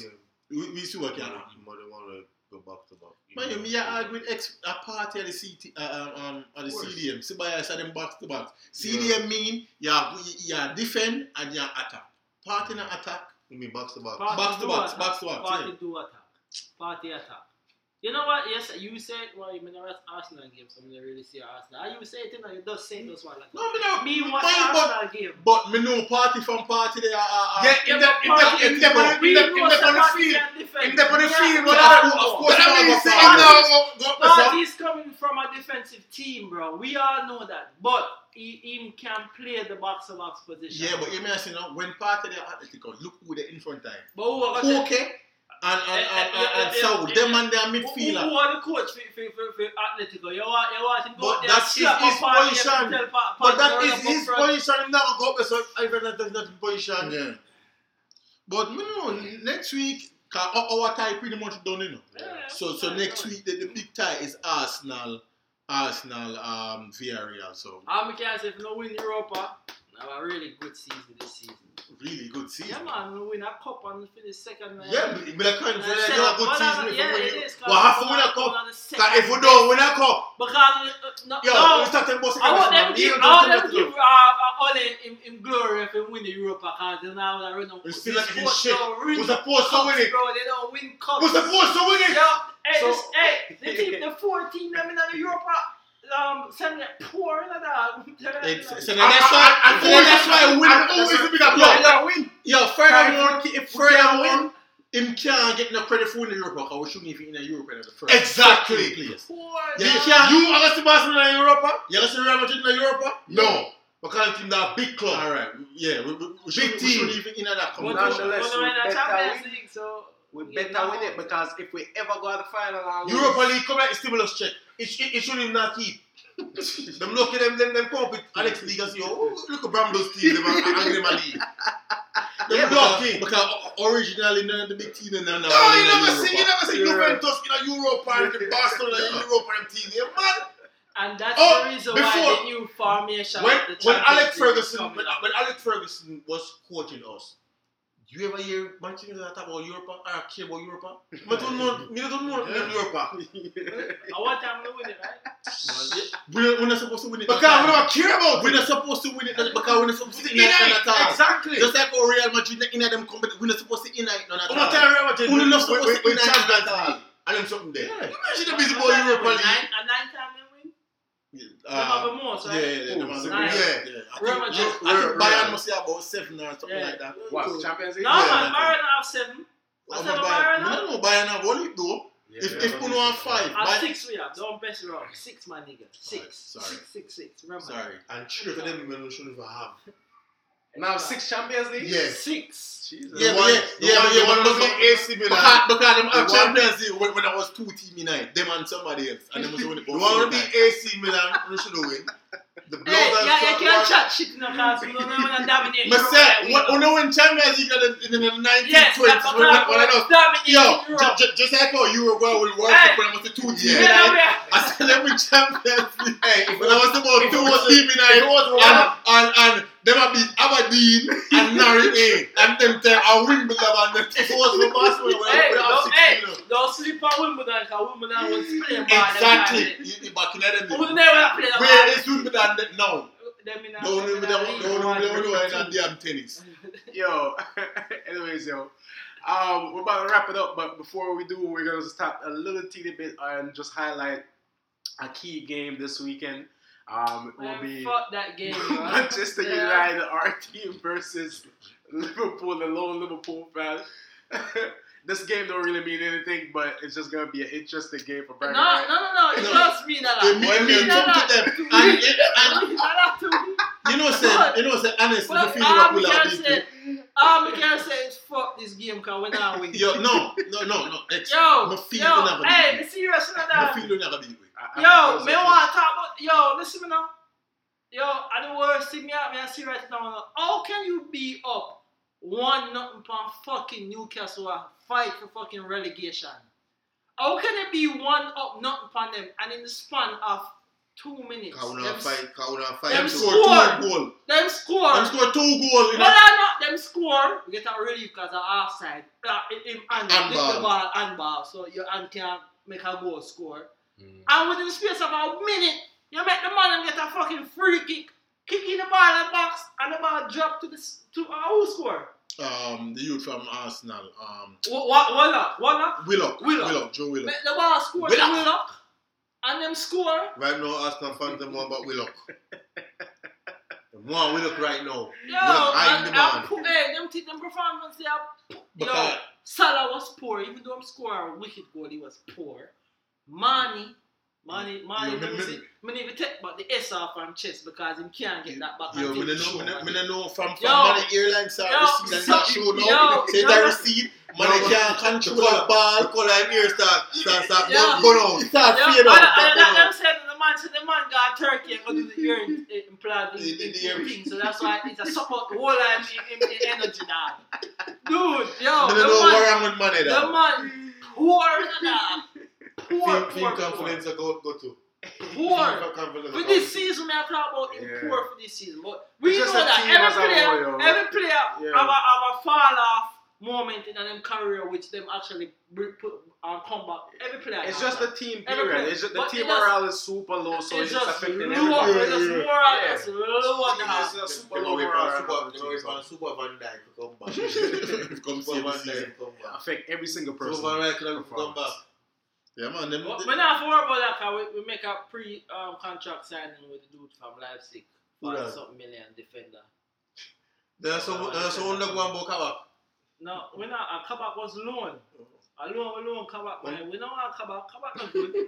Speaker 3: we, we see what can happen.
Speaker 4: More than want to go back to back.
Speaker 3: Man, you me a argue with ex a Partey at the CT uh, um, um at the
Speaker 4: Of course.
Speaker 3: CDM. See by us them box to box. CDM mean you you defend and you attack. Partey and attack.
Speaker 4: You mean box to box?
Speaker 2: Partey
Speaker 3: Box to
Speaker 2: do
Speaker 3: box,
Speaker 2: attack.
Speaker 3: box to box, Partey
Speaker 2: do attack. Partey attack. You know what? Yes, you said well, you mean the Arsenal game, so I didn't really see Arsenal. And you say it, you know, you just say those one like
Speaker 3: No, me no.
Speaker 2: Me watch
Speaker 3: mind, but
Speaker 2: Arsenal game.
Speaker 3: but me know Partey from Partey there. Uh, uh,
Speaker 4: Yeah,
Speaker 2: Yeah,
Speaker 4: in the
Speaker 2: but
Speaker 4: in the
Speaker 2: Partey
Speaker 4: in the
Speaker 2: is
Speaker 4: in
Speaker 2: We
Speaker 4: the
Speaker 2: know
Speaker 4: in the on the field. In the on the field,
Speaker 2: but
Speaker 4: but
Speaker 2: I
Speaker 4: of
Speaker 2: don't
Speaker 4: course,
Speaker 3: I mean,
Speaker 4: now
Speaker 3: say-
Speaker 4: go now.
Speaker 2: Partey's coming from a defensive team, bro. We all know that. But he, him can play the box to box position.
Speaker 3: Yeah, but you may say now when Partey there Atletico, look who they in front time.
Speaker 2: But who
Speaker 3: Okay. And and and and, and
Speaker 2: Eh, eh,
Speaker 3: so
Speaker 2: eh,
Speaker 3: them
Speaker 2: eh,
Speaker 3: and their
Speaker 2: Who,
Speaker 3: midfielder.
Speaker 2: who are the coach for, for, for, for Atletico? You want, you want him to go
Speaker 4: But
Speaker 2: there
Speaker 4: that's his- his position.
Speaker 2: and tell Pa-
Speaker 4: But
Speaker 2: Partey
Speaker 4: that
Speaker 2: to
Speaker 4: is
Speaker 2: run up
Speaker 4: his position. Him now go up there, so I reckon that is not his position.
Speaker 3: Yeah. But me know next week, cause our, our tie pretty much done, you know.
Speaker 2: Yeah,
Speaker 3: So so
Speaker 2: yeah,
Speaker 3: next week the, the big tie is Arsenal, Arsenal, um, Villarreal. So
Speaker 2: I'm can say if no win Europa, have a really good season this season.
Speaker 3: really good season.
Speaker 2: Yeah, man, we win a cup and finish second. man.
Speaker 4: Yeah, but but I can't
Speaker 2: And
Speaker 4: say
Speaker 2: second-
Speaker 4: that a good season
Speaker 2: that-
Speaker 4: if
Speaker 2: yeah,
Speaker 4: we
Speaker 2: it
Speaker 4: win.
Speaker 2: is, 'cause
Speaker 4: We have to win a cup. Cause if we don't win a cup,
Speaker 2: Because uh, no,
Speaker 4: yo,
Speaker 2: no,
Speaker 4: we start to bust
Speaker 2: I want them to give, I want them to give uh, uh, Ole in, in glory if they win the Europa because they now they run
Speaker 4: We still like
Speaker 2: sports
Speaker 4: shit.
Speaker 2: don't
Speaker 4: we're
Speaker 2: win
Speaker 4: supposed to win
Speaker 2: cups,
Speaker 4: it.
Speaker 2: bro. They don't win cups.
Speaker 4: We're supposed to win it.
Speaker 2: Yo, hey,
Speaker 4: So-
Speaker 2: this, hey, the team, the four team them in the Europa, um, send it poor in that.
Speaker 3: It's, so
Speaker 4: And-
Speaker 3: then that's why,
Speaker 4: and-
Speaker 3: so that's why
Speaker 4: and-
Speaker 3: win.
Speaker 4: and who is the bigger
Speaker 3: Yo,
Speaker 4: player?
Speaker 3: yo, win. Yo, furthermore,
Speaker 4: If-
Speaker 3: if furthermore, him can't get no credit for winning Europe because we shouldn't even in Europe in the first.
Speaker 4: Exactly.
Speaker 3: Place.
Speaker 2: Poor.
Speaker 3: Yeah,
Speaker 2: man.
Speaker 3: you can't-
Speaker 4: You are the Barcelona in Europa?
Speaker 3: You listen to Real Madrid in Europa?
Speaker 4: No. Because team that big club.
Speaker 3: All right. Yeah, we, we, we, should, we shouldn't even in that
Speaker 2: But
Speaker 3: competition.
Speaker 1: Nonetheless,
Speaker 2: but we're in
Speaker 1: we
Speaker 2: the
Speaker 1: better
Speaker 2: Champions
Speaker 1: win.
Speaker 2: League, so
Speaker 1: We
Speaker 2: Yeah,
Speaker 1: better
Speaker 2: now-
Speaker 1: win it because if we ever go to the final, and lose-
Speaker 4: Europa League come like a stimulus check. It, it, it shouldn't even not keep. them look at them, them, them come up with Alex League and say, oh, look at Brambles team, them are *laughs* angry man league. Them
Speaker 3: Yeah,
Speaker 4: lucky.
Speaker 3: because, because originally none of the big team and none of
Speaker 4: No, you never see, you never see Juventus in a Europa and the *laughs* Barcelona in Europa and team. Yeah, man.
Speaker 2: and that's
Speaker 4: Oh,
Speaker 2: the reason
Speaker 4: before-
Speaker 2: why the new formation.
Speaker 4: When,
Speaker 2: of the
Speaker 4: when
Speaker 2: Champions
Speaker 4: Alex Ferguson, when, when Alex Ferguson was coaching us, do you ever hear Manchester United talk about Europa or care about Europa? *laughs* I don't know, me don't know
Speaker 3: Yeah.
Speaker 4: Europa. *laughs*
Speaker 2: I want time to win it, right? *laughs*
Speaker 3: We're, we're not supposed to win it.
Speaker 4: Because we don't care about
Speaker 3: We're not supposed to win it because we're not supposed to
Speaker 4: Unite,
Speaker 3: unite none at all.
Speaker 4: exactly.
Speaker 3: Just like how Real Madrid in them competition, we're not supposed to unite none at
Speaker 4: I'm not
Speaker 3: all.
Speaker 4: telling you about it.
Speaker 3: We're not supposed to
Speaker 4: we
Speaker 3: unite
Speaker 4: Champions
Speaker 3: at all.
Speaker 4: League. And them something there.
Speaker 3: Yeah.
Speaker 4: Imagine the busy boy Europa League.
Speaker 2: Nine, a nine time they win.
Speaker 3: Uh,
Speaker 2: the most,
Speaker 3: yeah,
Speaker 2: right?
Speaker 3: yeah, yeah. them
Speaker 1: Who?
Speaker 3: are the
Speaker 2: Nice.
Speaker 4: Yeah.
Speaker 3: yeah. I
Speaker 2: Real
Speaker 3: think,
Speaker 2: Madrid.
Speaker 3: I think
Speaker 4: Real-
Speaker 3: Bayern
Speaker 4: Real.
Speaker 3: must have about seven or something
Speaker 2: Yeah.
Speaker 3: like that.
Speaker 1: What Champions League?
Speaker 2: No,
Speaker 3: Yeah,
Speaker 2: man,
Speaker 3: man.
Speaker 2: Bayern have seven. I said
Speaker 3: Bayern,
Speaker 2: Bayern
Speaker 3: no, no, Bayern have only though.
Speaker 1: Yeah,
Speaker 3: if if
Speaker 1: yeah.
Speaker 3: Uno have five,
Speaker 2: At
Speaker 3: Bayern,
Speaker 2: six we have. Don't mess around. Six, my nigga. Six.
Speaker 3: Sorry.
Speaker 2: Six, six, six. Remember?
Speaker 3: sorry.
Speaker 4: And three of them men shouldn't even have.
Speaker 1: Now six Champions League.
Speaker 4: Yeah.
Speaker 2: Six.
Speaker 1: Jesus.
Speaker 3: Yeah,
Speaker 4: one-
Speaker 3: yeah,
Speaker 4: the
Speaker 3: yeah,
Speaker 4: one-
Speaker 3: but yeah,
Speaker 4: the
Speaker 3: but
Speaker 4: one
Speaker 3: look at
Speaker 4: the AC Milan.
Speaker 3: Because, because them
Speaker 4: The uh,
Speaker 3: Champions League when, when I was two team United, them and somebody else, and them was only
Speaker 4: The one with the AC Milan, we should win. The
Speaker 2: Hey,
Speaker 4: Blues and
Speaker 2: yeah, you can't chat shit in the class. We don't know when I dominate.
Speaker 3: Me
Speaker 2: Europe
Speaker 3: say,
Speaker 2: like we
Speaker 3: what,
Speaker 2: do.
Speaker 3: you know when Champions League in the, in the 1920s,
Speaker 2: Yes, that's
Speaker 3: when, when, when I know,
Speaker 2: dominate
Speaker 3: yo,
Speaker 2: Europe.
Speaker 3: ju- ju- just like how Uruguay will World
Speaker 2: Hey.
Speaker 3: Cup when I was the two team
Speaker 4: Yeah.
Speaker 2: Yeah,
Speaker 3: United,
Speaker 2: yeah.
Speaker 3: I said them with Champions League.
Speaker 4: Hey,
Speaker 3: When I was about two
Speaker 4: was a-
Speaker 3: team United,
Speaker 4: if was a-
Speaker 3: and, and, and them a beat Aberdeen and Norwich A, and them tell a Wimbledon and them
Speaker 4: if it was for Barcelona, we
Speaker 2: Hey,
Speaker 4: would have
Speaker 2: don't,
Speaker 4: six
Speaker 2: hey,
Speaker 4: million.
Speaker 2: don't sleep on Wimbledon because Wimbledon was playing ball.
Speaker 3: Exactly. You, you back in them.
Speaker 2: Who would never play the
Speaker 3: Where
Speaker 2: ball?
Speaker 3: is Wimbledon that now?
Speaker 2: Them in a-
Speaker 3: Don't
Speaker 2: them
Speaker 3: even
Speaker 2: in a
Speaker 3: don't
Speaker 2: league,
Speaker 3: don't
Speaker 2: one,
Speaker 3: don't
Speaker 2: three,
Speaker 3: know
Speaker 2: two.
Speaker 3: any damn tennis. *laughs*
Speaker 1: Yo, *laughs* anyways, yo, um, we're about to wrap it up, but before we do, we're gonna stop a little teeny bit and just highlight a key game this weekend. Um, it will be
Speaker 2: fuck that game. *laughs*
Speaker 1: Manchester
Speaker 2: Yeah.
Speaker 1: United, our team versus Liverpool, the lone Liverpool fan. *laughs* this game don't really mean anything, but it's just gonna be an interesting game for
Speaker 2: No,
Speaker 1: Brighton.
Speaker 2: no,
Speaker 1: right?
Speaker 2: no, no. It
Speaker 3: No. *laughs*
Speaker 2: does mean a.
Speaker 3: It mean, it mean
Speaker 2: No, no.
Speaker 3: something to them. And, it- and
Speaker 2: It mean a lot to me.
Speaker 3: you know, say, you know, say, honestly, the feeling
Speaker 2: all
Speaker 3: what
Speaker 2: we
Speaker 3: will have
Speaker 2: can
Speaker 3: beat
Speaker 2: say,
Speaker 3: you.
Speaker 2: can say is fuck this game because we're not winning.
Speaker 3: Yo, no, no, no, no. Ex-
Speaker 2: Yo,
Speaker 3: me feel
Speaker 2: yo, hey,
Speaker 3: beat
Speaker 2: be serious now,
Speaker 3: you. Me feel you never beat you.
Speaker 1: I- I
Speaker 2: Yo,
Speaker 1: so, too.
Speaker 2: want to talk about, yo, listen me now. Yo, and the worst thing me, out- me I see right now, how can you be up one nothing upon fucking Newcastle and fight for fucking relegation? How can it be one up nothing upon them and in the span of two minutes,
Speaker 4: Kauna fight, Kauna fight.
Speaker 3: Them score
Speaker 2: score.
Speaker 3: two goal.
Speaker 2: them score,
Speaker 3: Them score two goal. You
Speaker 2: but
Speaker 3: know.
Speaker 2: Not them score, we get a relief because of offside, uh, him and
Speaker 3: Handball.
Speaker 2: the ball, handball, so your hand can make a goal score.
Speaker 1: Mm.
Speaker 2: And within the space of a minute, you make the man get a fucking free kick, kicking the ball in the box, and the ball drop to the to uh, who score?
Speaker 3: Um, the youth from Arsenal. Um,
Speaker 2: What what what not? What?
Speaker 3: Willock.
Speaker 2: Willock.
Speaker 3: Willock. Joe Willock.
Speaker 2: Make the ball score
Speaker 3: Willock.
Speaker 2: Willock, and them score.
Speaker 4: Right now, Arsenal fans them one about Willock. *laughs* One Willock right now.
Speaker 2: Yo,
Speaker 4: Willock
Speaker 2: and,
Speaker 4: the man.
Speaker 2: pu- hey, them t- them performance they are. Yo, Salah was poor, even though him score a wicked goal, he was poor. Mané, Mané, Mané
Speaker 3: Yo, me-
Speaker 2: lose
Speaker 3: me-
Speaker 2: it. Me need to take back the S off from chest because him can't get that back.
Speaker 3: Yo,
Speaker 2: until
Speaker 3: me no know, me me no know from from
Speaker 2: Yo.
Speaker 3: money airline side
Speaker 2: Yo,
Speaker 3: receipt and
Speaker 2: so-
Speaker 3: that show now. Say
Speaker 2: yo,
Speaker 3: that receipt, money
Speaker 4: No,
Speaker 3: can't
Speaker 4: The
Speaker 3: control the ball.
Speaker 4: the color and ear start, start, start,
Speaker 2: Yeah.
Speaker 4: burn out.
Speaker 3: It start
Speaker 2: Yeah,
Speaker 3: fade
Speaker 2: and,
Speaker 3: out.
Speaker 2: and,
Speaker 3: start
Speaker 2: and
Speaker 3: burn
Speaker 2: them
Speaker 3: out.
Speaker 2: said the man said the man got turkey and go do the *laughs* ear eh, im- implant in,
Speaker 3: The- the-
Speaker 2: in,
Speaker 3: the ear-
Speaker 2: thing. So that's why it's a support the whole line in, in, in energy dog. *laughs* Dude, yo,
Speaker 3: Me
Speaker 2: the
Speaker 3: no know
Speaker 2: man,
Speaker 3: wrong with money
Speaker 2: the man poor dog. Poor,
Speaker 4: Feel,
Speaker 2: poor,
Speaker 4: feel confidence to go, go to.
Speaker 2: Poor.
Speaker 4: Feel
Speaker 2: For this
Speaker 4: go.
Speaker 2: season, we are talking about
Speaker 1: Yeah.
Speaker 2: poor for this season. But we
Speaker 1: It's
Speaker 2: know that
Speaker 1: team as a
Speaker 2: every player,
Speaker 1: whole,
Speaker 2: every player
Speaker 1: Yeah.
Speaker 2: have, a, have a fall off moment in them career which them actually put on comeback. Every player.
Speaker 1: It's just
Speaker 2: that.
Speaker 1: the team
Speaker 2: Every
Speaker 1: period. It's just the
Speaker 2: But
Speaker 1: team
Speaker 2: it
Speaker 1: morale is super low, so it's,
Speaker 2: it's
Speaker 1: just
Speaker 2: just
Speaker 1: affecting
Speaker 2: low,
Speaker 1: everybody.
Speaker 2: it's just
Speaker 3: Yeah, yeah.
Speaker 2: moral,
Speaker 1: Yeah.
Speaker 2: it's low
Speaker 1: It's
Speaker 2: down.
Speaker 1: a super
Speaker 4: Them
Speaker 1: low
Speaker 4: away
Speaker 1: morale.
Speaker 4: from
Speaker 1: around
Speaker 4: Super, them away
Speaker 1: the team,
Speaker 4: from
Speaker 1: so
Speaker 4: Super Van Dijk to come back. *laughs*
Speaker 3: Come
Speaker 4: Super
Speaker 3: see
Speaker 4: Van
Speaker 3: the season.
Speaker 4: Dijk to come back.
Speaker 1: affect every single person.
Speaker 4: Super Van Dijk to come back.
Speaker 3: Yeah, man. Them,
Speaker 2: But we're not worried about that because we, we make a pre um, contract signing with the dude from Leipzig
Speaker 4: Who
Speaker 2: for
Speaker 4: that?
Speaker 2: something million defender.
Speaker 4: There's some, there's some that go and book out.
Speaker 2: No, we're not. A Kabak was loan. A loan, we loan Kabak, man. We don't want Kabak. Kabak not good. *laughs*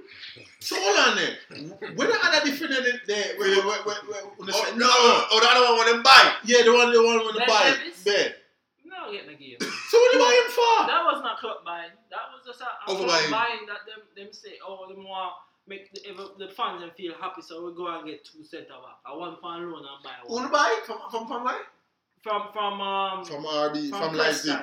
Speaker 3: So hold on there. When the other defender there, there where, where, where, where, where, where,
Speaker 4: Oh, no, oh, the other one want them buy.
Speaker 3: Yeah, the one, the one with the
Speaker 2: Ben
Speaker 3: buy.
Speaker 2: Davies?
Speaker 3: Bed.
Speaker 2: No, get in the game.
Speaker 3: So what do you buy him for?
Speaker 2: That was not club buying. That was just a, a club
Speaker 4: Overbuying.
Speaker 2: buying that them them say, oh, them want make the, ever, the fans them feel happy, so we go and get two centre back. I one pound loan and buy
Speaker 4: Who
Speaker 2: one.
Speaker 4: to buy? From, from, from where?
Speaker 2: From from um
Speaker 3: From RB, from,
Speaker 2: from
Speaker 3: Leipzig.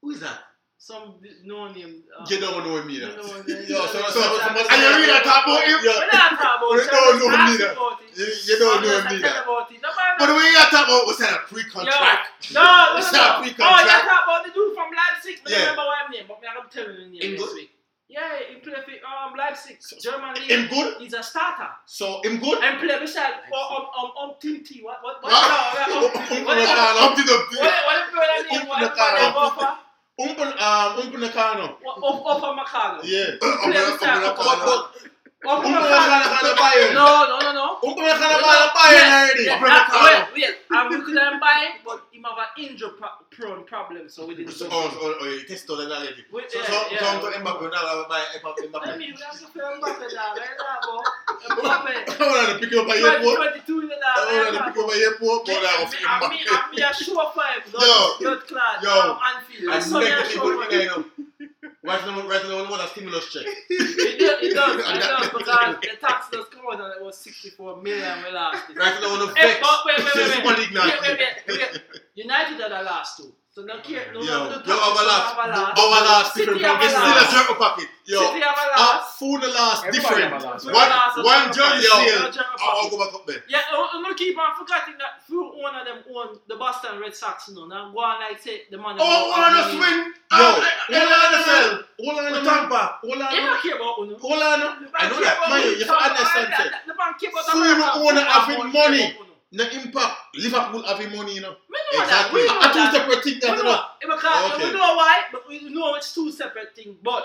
Speaker 4: Who is that?
Speaker 2: Some no name. Uh,
Speaker 3: You don't know me
Speaker 2: you
Speaker 3: that.
Speaker 2: know, they-
Speaker 3: Yo, so, so, so,
Speaker 2: they-
Speaker 3: so,
Speaker 4: And you really talk about him?
Speaker 3: Yeah.
Speaker 2: We're not talking about
Speaker 3: You don't know
Speaker 2: ask
Speaker 3: me that.
Speaker 2: about it.
Speaker 3: You, you don't know
Speaker 2: Just
Speaker 3: me
Speaker 2: tell
Speaker 3: that.
Speaker 2: about it. Nobody
Speaker 4: But the way you talk about was that a pre-contract.
Speaker 2: No, no,
Speaker 4: It's
Speaker 2: no,
Speaker 4: not
Speaker 2: no.
Speaker 4: pre-contract.
Speaker 2: Oh, you talk about the dude from Leipzig. I
Speaker 4: Yeah.
Speaker 2: don't remember what his name, but me, I'm telling you the name
Speaker 4: Him
Speaker 2: next
Speaker 4: good?
Speaker 2: week. Yeah, he play for um Leipzig, German league.
Speaker 3: Him good?
Speaker 2: He's a starter.
Speaker 3: So him good?
Speaker 2: And play beside um um um um Tim T. What what what?
Speaker 3: Ah.
Speaker 2: no, yeah, um, what what
Speaker 3: Umpty
Speaker 2: what
Speaker 3: Dumpty.
Speaker 2: what what what name? What what
Speaker 3: Nakano.
Speaker 2: name? Upper
Speaker 3: Umpen, um, Umpen Nakano.
Speaker 2: what- up upper Macano.
Speaker 3: Yeah.
Speaker 2: Play beside
Speaker 4: Upper
Speaker 2: upper
Speaker 4: Nakano.
Speaker 2: Macano. Or
Speaker 3: Who knows kind of kind of Bayern?
Speaker 2: No, no, no, no.
Speaker 3: Who knows kind of kind of Bayern already?
Speaker 2: Yeah,
Speaker 3: Upper
Speaker 2: uh,
Speaker 3: Mikado.
Speaker 2: wait, wait. I'm looking at him buying, but him have an injury pro- prone problem, so we didn't.
Speaker 3: So, oh, oh, oh, you test all the knowledge.
Speaker 2: Wait,
Speaker 3: So,
Speaker 2: yeah,
Speaker 3: so,
Speaker 2: yeah.
Speaker 3: so, I'm talking Mbappe, now I'm buying Mbappe,
Speaker 2: I
Speaker 3: Mbappe.
Speaker 2: mean, we have to feel Mbappe now, right now, bro. Mbappe. *laughs*
Speaker 3: I want to pick up my airport.
Speaker 2: 22 in the
Speaker 3: I want to
Speaker 2: now,
Speaker 3: pick up my airport, but I
Speaker 2: Me,
Speaker 3: was
Speaker 2: me, I mean, I mean, a show five,
Speaker 3: Yo.
Speaker 2: no, blood clot,
Speaker 3: Yo.
Speaker 2: um, Anfield.
Speaker 3: I'm
Speaker 2: That's only a
Speaker 3: negative
Speaker 2: show
Speaker 3: for
Speaker 2: five.
Speaker 3: The guy now. Right now, right now, I want a stimulus check. *laughs*
Speaker 2: It does, it does, *laughs* it does, because the tax does come out and it was 64 million we lost it.
Speaker 3: Right now, I want to
Speaker 2: Hey,
Speaker 3: vex.
Speaker 2: but wait, wait, wait, *laughs*
Speaker 3: Super
Speaker 2: wait. Wait, wait, wait, wait. United are the last two. So no care, no,
Speaker 3: Yo,
Speaker 2: no, no,
Speaker 3: yo, our last,
Speaker 2: our last.
Speaker 3: our last different
Speaker 2: have
Speaker 3: from this still a
Speaker 2: last.
Speaker 3: jerk pocket. Yo,
Speaker 2: City have a
Speaker 3: uh, food the last different.
Speaker 1: have a last.
Speaker 2: Food
Speaker 3: One,
Speaker 2: last,
Speaker 3: one
Speaker 2: so
Speaker 3: jersey
Speaker 2: Yo,
Speaker 3: sale. I'll, I'll go back up there.
Speaker 2: Yeah, I'm not keep on forgetting that through one of them own the Boston Red Sox, you know. Now go on like say the man.
Speaker 3: Oh, one of us win. Yo,
Speaker 4: Ah,
Speaker 3: hold on a second. Hold on a
Speaker 4: With
Speaker 3: minute.
Speaker 4: Tampa.
Speaker 3: Hold on
Speaker 2: They
Speaker 3: a
Speaker 2: don't care about Uno.
Speaker 3: Hold on a I know that. Man, you have to understand that.
Speaker 2: The man care about
Speaker 3: Food
Speaker 2: America.
Speaker 3: owner
Speaker 2: Football
Speaker 3: having
Speaker 2: don't
Speaker 3: money. No impact. Liverpool having money, you know.
Speaker 2: We know that.
Speaker 3: Exactly.
Speaker 2: We know
Speaker 3: I two
Speaker 2: that.
Speaker 3: separate things,
Speaker 2: We know,
Speaker 3: know.
Speaker 2: because
Speaker 3: Okay.
Speaker 2: we know why, but we know it's two separate things. But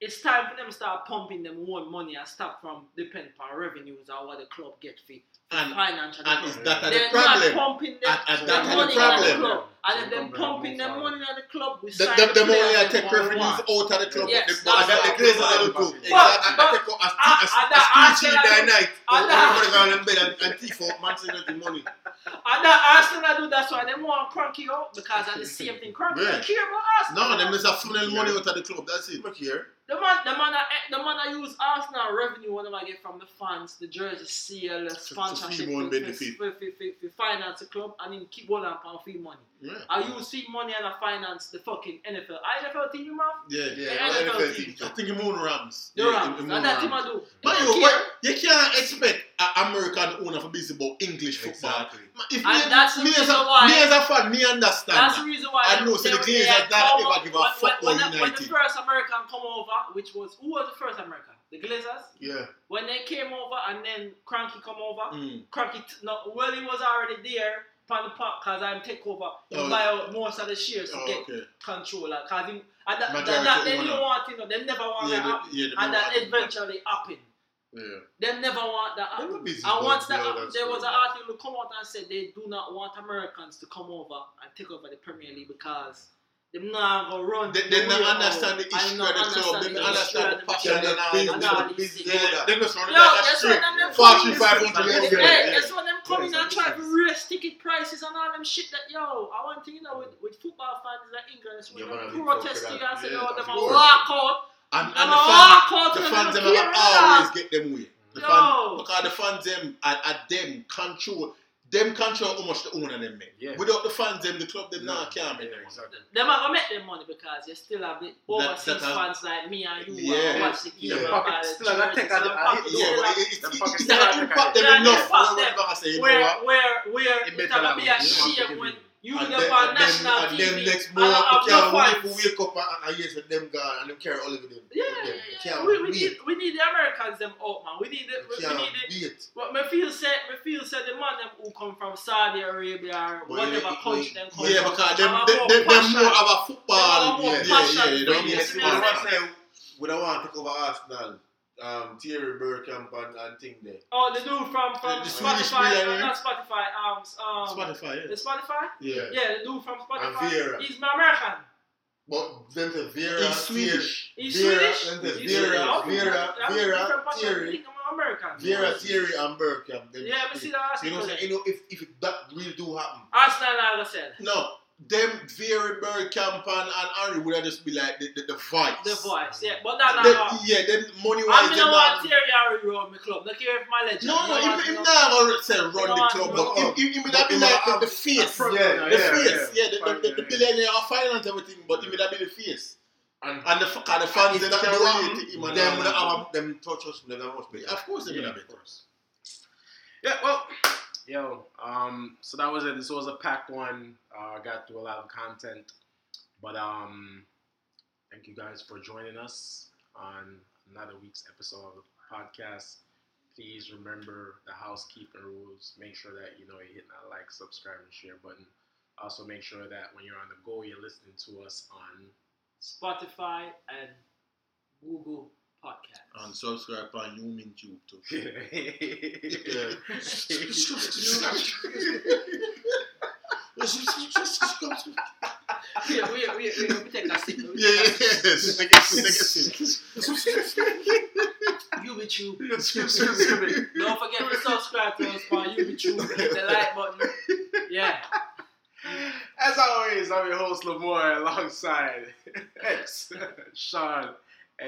Speaker 2: it's time for them to start pumping them own money and stop from depend on revenues or what the club get for
Speaker 3: And,
Speaker 2: financial.
Speaker 3: and is that a the
Speaker 2: They're
Speaker 3: problem?
Speaker 2: not pumping them
Speaker 3: And, and
Speaker 2: the
Speaker 3: that
Speaker 2: money
Speaker 3: a the
Speaker 2: in the
Speaker 3: problem.
Speaker 2: club. And if
Speaker 1: So
Speaker 2: them pumping
Speaker 1: back,
Speaker 2: them money in the club, we
Speaker 3: The,
Speaker 2: sign
Speaker 3: the,
Speaker 2: the
Speaker 3: the money I take
Speaker 2: what we
Speaker 3: revenues
Speaker 2: want.
Speaker 3: out of the club.
Speaker 2: Yes,
Speaker 3: the,
Speaker 2: that's
Speaker 3: but I the
Speaker 1: what-
Speaker 3: Glazers are
Speaker 1: what-
Speaker 3: too.
Speaker 1: but-
Speaker 3: Exactly. Ah,
Speaker 2: I
Speaker 3: take out a,
Speaker 2: I-
Speaker 3: a,
Speaker 2: I-
Speaker 3: a,
Speaker 2: I-
Speaker 3: a speech that night.
Speaker 2: I-
Speaker 3: I'm going to go in bed and, and thief out Man City money.
Speaker 2: And that Arsenal do that's why them want Kroenke out because of the same thing. Kroenke
Speaker 3: Yeah.
Speaker 2: don't care about Arsenal.
Speaker 3: No, them is a funnel money out of the club. That's it.
Speaker 4: Look here.
Speaker 2: The man, the man, I, the man I use Arsenal revenue when I get from the fans, the jersey sale, the sponsorship,
Speaker 3: fee one
Speaker 2: for,
Speaker 3: benefit.
Speaker 2: for, for, for, for finance the club, and then keep one up on fee money.
Speaker 3: Yeah.
Speaker 2: I use fee money and I finance the fucking NFL. I NFL team, man.
Speaker 3: Yeah.
Speaker 4: Yeah,
Speaker 2: Yeah,
Speaker 4: the
Speaker 2: NFL
Speaker 4: NFL
Speaker 2: team.
Speaker 4: team.
Speaker 3: I think you moon Rams.
Speaker 2: The
Speaker 3: yeah,
Speaker 2: Rams.
Speaker 3: you- you
Speaker 2: And that team I do.
Speaker 3: But
Speaker 2: They
Speaker 3: you,
Speaker 2: don't
Speaker 3: what, you can't expect an American owner for busy about English football.
Speaker 4: Exactly.
Speaker 3: If
Speaker 2: And
Speaker 3: me,
Speaker 2: that's the
Speaker 3: me, as
Speaker 2: reason
Speaker 3: a,
Speaker 2: why-
Speaker 3: me as a fan, me understand
Speaker 2: That's
Speaker 3: that.
Speaker 2: the reason why
Speaker 3: I know, so the
Speaker 2: they-
Speaker 3: Glazers
Speaker 2: they
Speaker 3: not
Speaker 2: come
Speaker 3: give a fuck
Speaker 2: when,
Speaker 3: about
Speaker 2: when, the, when the first American come over, which was who was the first American? The Glazers.
Speaker 4: Yeah.
Speaker 2: When they came over and then Kroenke come over,
Speaker 3: Mm.
Speaker 2: Kroenke, t- no, well, he was already there on the park because I'm take over. He
Speaker 3: Oh.
Speaker 2: buy out most of the shares to
Speaker 3: Oh,
Speaker 2: get
Speaker 3: okay.
Speaker 2: control. Because him, and that, that, that, they don't want it, no, they never want
Speaker 3: Yeah,
Speaker 2: that happen.
Speaker 3: yeah,
Speaker 2: And that eventually happened.
Speaker 3: Yeah.
Speaker 2: They never want that happen. And once that
Speaker 4: yeah,
Speaker 2: happened, there was an article come out and said they do not want Americans to come over and take over the Premier League because them not gonna run.
Speaker 3: They, they
Speaker 2: the
Speaker 3: don't understand the
Speaker 2: out and
Speaker 3: history of the club. They don't understand the passion
Speaker 2: and
Speaker 3: they
Speaker 2: the-
Speaker 3: have.
Speaker 2: and all these things.
Speaker 3: Yeah, they just run
Speaker 2: Yo,
Speaker 3: like a
Speaker 2: that's
Speaker 3: straight.
Speaker 2: what them them
Speaker 3: Forty, five hundred years ago.
Speaker 2: Hey, that's what them coming
Speaker 4: Yeah,
Speaker 2: and
Speaker 4: it's
Speaker 2: try to raise ticket prices and all them shit that yo. I want to you know with, with football fans in England, it's when
Speaker 4: You're
Speaker 2: them
Speaker 4: gonna be
Speaker 2: protesting
Speaker 4: fucked
Speaker 2: and say yo,
Speaker 4: oh,
Speaker 2: them
Speaker 4: of
Speaker 2: a
Speaker 4: course.
Speaker 2: walk out,
Speaker 3: And,
Speaker 2: them
Speaker 3: and
Speaker 2: a
Speaker 3: the fans, the fans
Speaker 2: them
Speaker 3: them
Speaker 2: care
Speaker 3: will
Speaker 2: about
Speaker 3: always get them way. The
Speaker 2: Yo.
Speaker 3: fan, because the fans them at, at them control them control how much the owner them make.
Speaker 1: Yeah.
Speaker 3: Without the fans them, the club them
Speaker 1: No,
Speaker 3: now can't make
Speaker 1: yeah,
Speaker 3: them.
Speaker 1: exactly.
Speaker 2: Them are gonna make them money because you still have the overseas
Speaker 3: that has-
Speaker 2: fans like me and you
Speaker 3: Yeah.
Speaker 2: and watch the game.
Speaker 4: Pocket
Speaker 2: and buy the
Speaker 1: still have that
Speaker 2: jerseys,
Speaker 1: take on the-
Speaker 2: some
Speaker 1: I
Speaker 2: pocket
Speaker 1: hit-
Speaker 3: Yeah,
Speaker 2: still
Speaker 3: but
Speaker 2: have-
Speaker 3: it, it,
Speaker 1: Them
Speaker 3: it,
Speaker 1: pockets
Speaker 3: it,
Speaker 1: still
Speaker 3: it
Speaker 1: have
Speaker 3: impact them enough.
Speaker 2: impact
Speaker 3: What
Speaker 2: them.
Speaker 3: we're gonna say, you know
Speaker 2: where where where
Speaker 1: It
Speaker 2: it's gonna be a shame when
Speaker 1: give
Speaker 2: you
Speaker 3: and
Speaker 2: them
Speaker 3: then,
Speaker 2: on national
Speaker 3: and
Speaker 2: TV
Speaker 3: next
Speaker 2: and I have
Speaker 3: you
Speaker 2: no
Speaker 3: can't wait
Speaker 2: fans.
Speaker 3: wake up and, and yes, with them gone and them carry all of them.
Speaker 2: Yeah,
Speaker 3: them.
Speaker 2: yeah, yeah. We, we need we need the Americans them out man. We need the, we, we need the,
Speaker 3: wait.
Speaker 2: But me feel say me feel say the man them who come from Saudi Arabia or
Speaker 3: Well,
Speaker 2: whatever
Speaker 3: yeah,
Speaker 2: country them come
Speaker 3: Yeah,
Speaker 2: from.
Speaker 3: because them, them,
Speaker 2: more
Speaker 3: them, them more of a football.
Speaker 2: Them have more
Speaker 3: Yeah,
Speaker 2: passion
Speaker 3: yeah, yeah.
Speaker 2: For
Speaker 3: don't
Speaker 2: it.
Speaker 3: to
Speaker 2: me
Speaker 4: But
Speaker 2: and
Speaker 4: I
Speaker 2: that.
Speaker 4: want to say, we don't want to take over Arsenal. Um, Thierry Bergkamp and, and thing there.
Speaker 2: Oh, the dude from from
Speaker 3: The Swedish
Speaker 2: Spotify, uh, not Spotify, um, um,
Speaker 3: Spotify, yeah.
Speaker 2: the Spotify.
Speaker 3: yeah.
Speaker 4: Yeah.
Speaker 2: Yeah, the dude from Spotify.
Speaker 4: Vieira.
Speaker 2: He's my American.
Speaker 4: But them to Vera,
Speaker 3: He's Swedish.
Speaker 2: He's
Speaker 4: Vera,
Speaker 2: Swedish.
Speaker 4: them to
Speaker 2: He's
Speaker 4: Vera,
Speaker 2: Swedish. Okay,
Speaker 4: Vera, Vera,
Speaker 2: different
Speaker 4: Thierry,
Speaker 2: American.
Speaker 3: Vieira, Thierry, and Bergkamp.
Speaker 2: Yeah, but see that
Speaker 3: So you know,
Speaker 2: article
Speaker 3: say, you know, if, if that really do happen,
Speaker 2: Arsenal now go sell.
Speaker 3: no, them Vieira, Bergkamp, and, and Henry would just be like the, the, the voice.
Speaker 2: The voice, yeah, but that
Speaker 3: Them-
Speaker 2: not.
Speaker 3: yeah, them money
Speaker 2: I
Speaker 3: wise,
Speaker 2: mean,
Speaker 3: them
Speaker 2: I
Speaker 3: not.
Speaker 2: want Thierry Henry run my club. Look here, if my legend.
Speaker 3: No, no,
Speaker 2: You
Speaker 3: him,
Speaker 2: want-
Speaker 3: him not gonna say run the club, but him, him, him would
Speaker 4: but
Speaker 3: be like
Speaker 4: have-
Speaker 3: the, the face.
Speaker 1: front
Speaker 4: Yeah,
Speaker 1: runner,
Speaker 3: The
Speaker 4: yeah,
Speaker 3: face, yeah, the, the, the, the
Speaker 1: yeah.
Speaker 3: billionaire of finance everything, but him would be the face.
Speaker 4: and
Speaker 3: And the, and the fans,
Speaker 4: if
Speaker 3: them
Speaker 4: that
Speaker 3: can
Speaker 4: do
Speaker 3: relate to him and
Speaker 4: them
Speaker 3: all
Speaker 4: would have them touch us, them have much better.
Speaker 3: Of course, they would
Speaker 1: Yeah,
Speaker 3: have
Speaker 1: of
Speaker 3: it.
Speaker 1: Yeah, well, yo, um, so that was it. This was a packed one. Uh, got through a lot of content, but um, thank you guys for joining us on another week's episode of the podcast. Please remember the housekeeping rules. Make sure that you know you hit that like, subscribe, and share button. Also, make sure that when you're on the go, you're listening to us on
Speaker 2: Spotify and Google podcast.
Speaker 3: And subscribe on Human Tube too.
Speaker 2: Wait, wait, wait, wait, let me take a sip. let me
Speaker 3: Yeah,
Speaker 2: take a
Speaker 3: yes.
Speaker 2: sip.
Speaker 3: Take a sip, take a sip.
Speaker 2: You be true. Don't forget to subscribe to us on YouTube. Hit the like button. Yeah.
Speaker 1: As always, I'm your host Lamore alongside X, *laughs* Sean,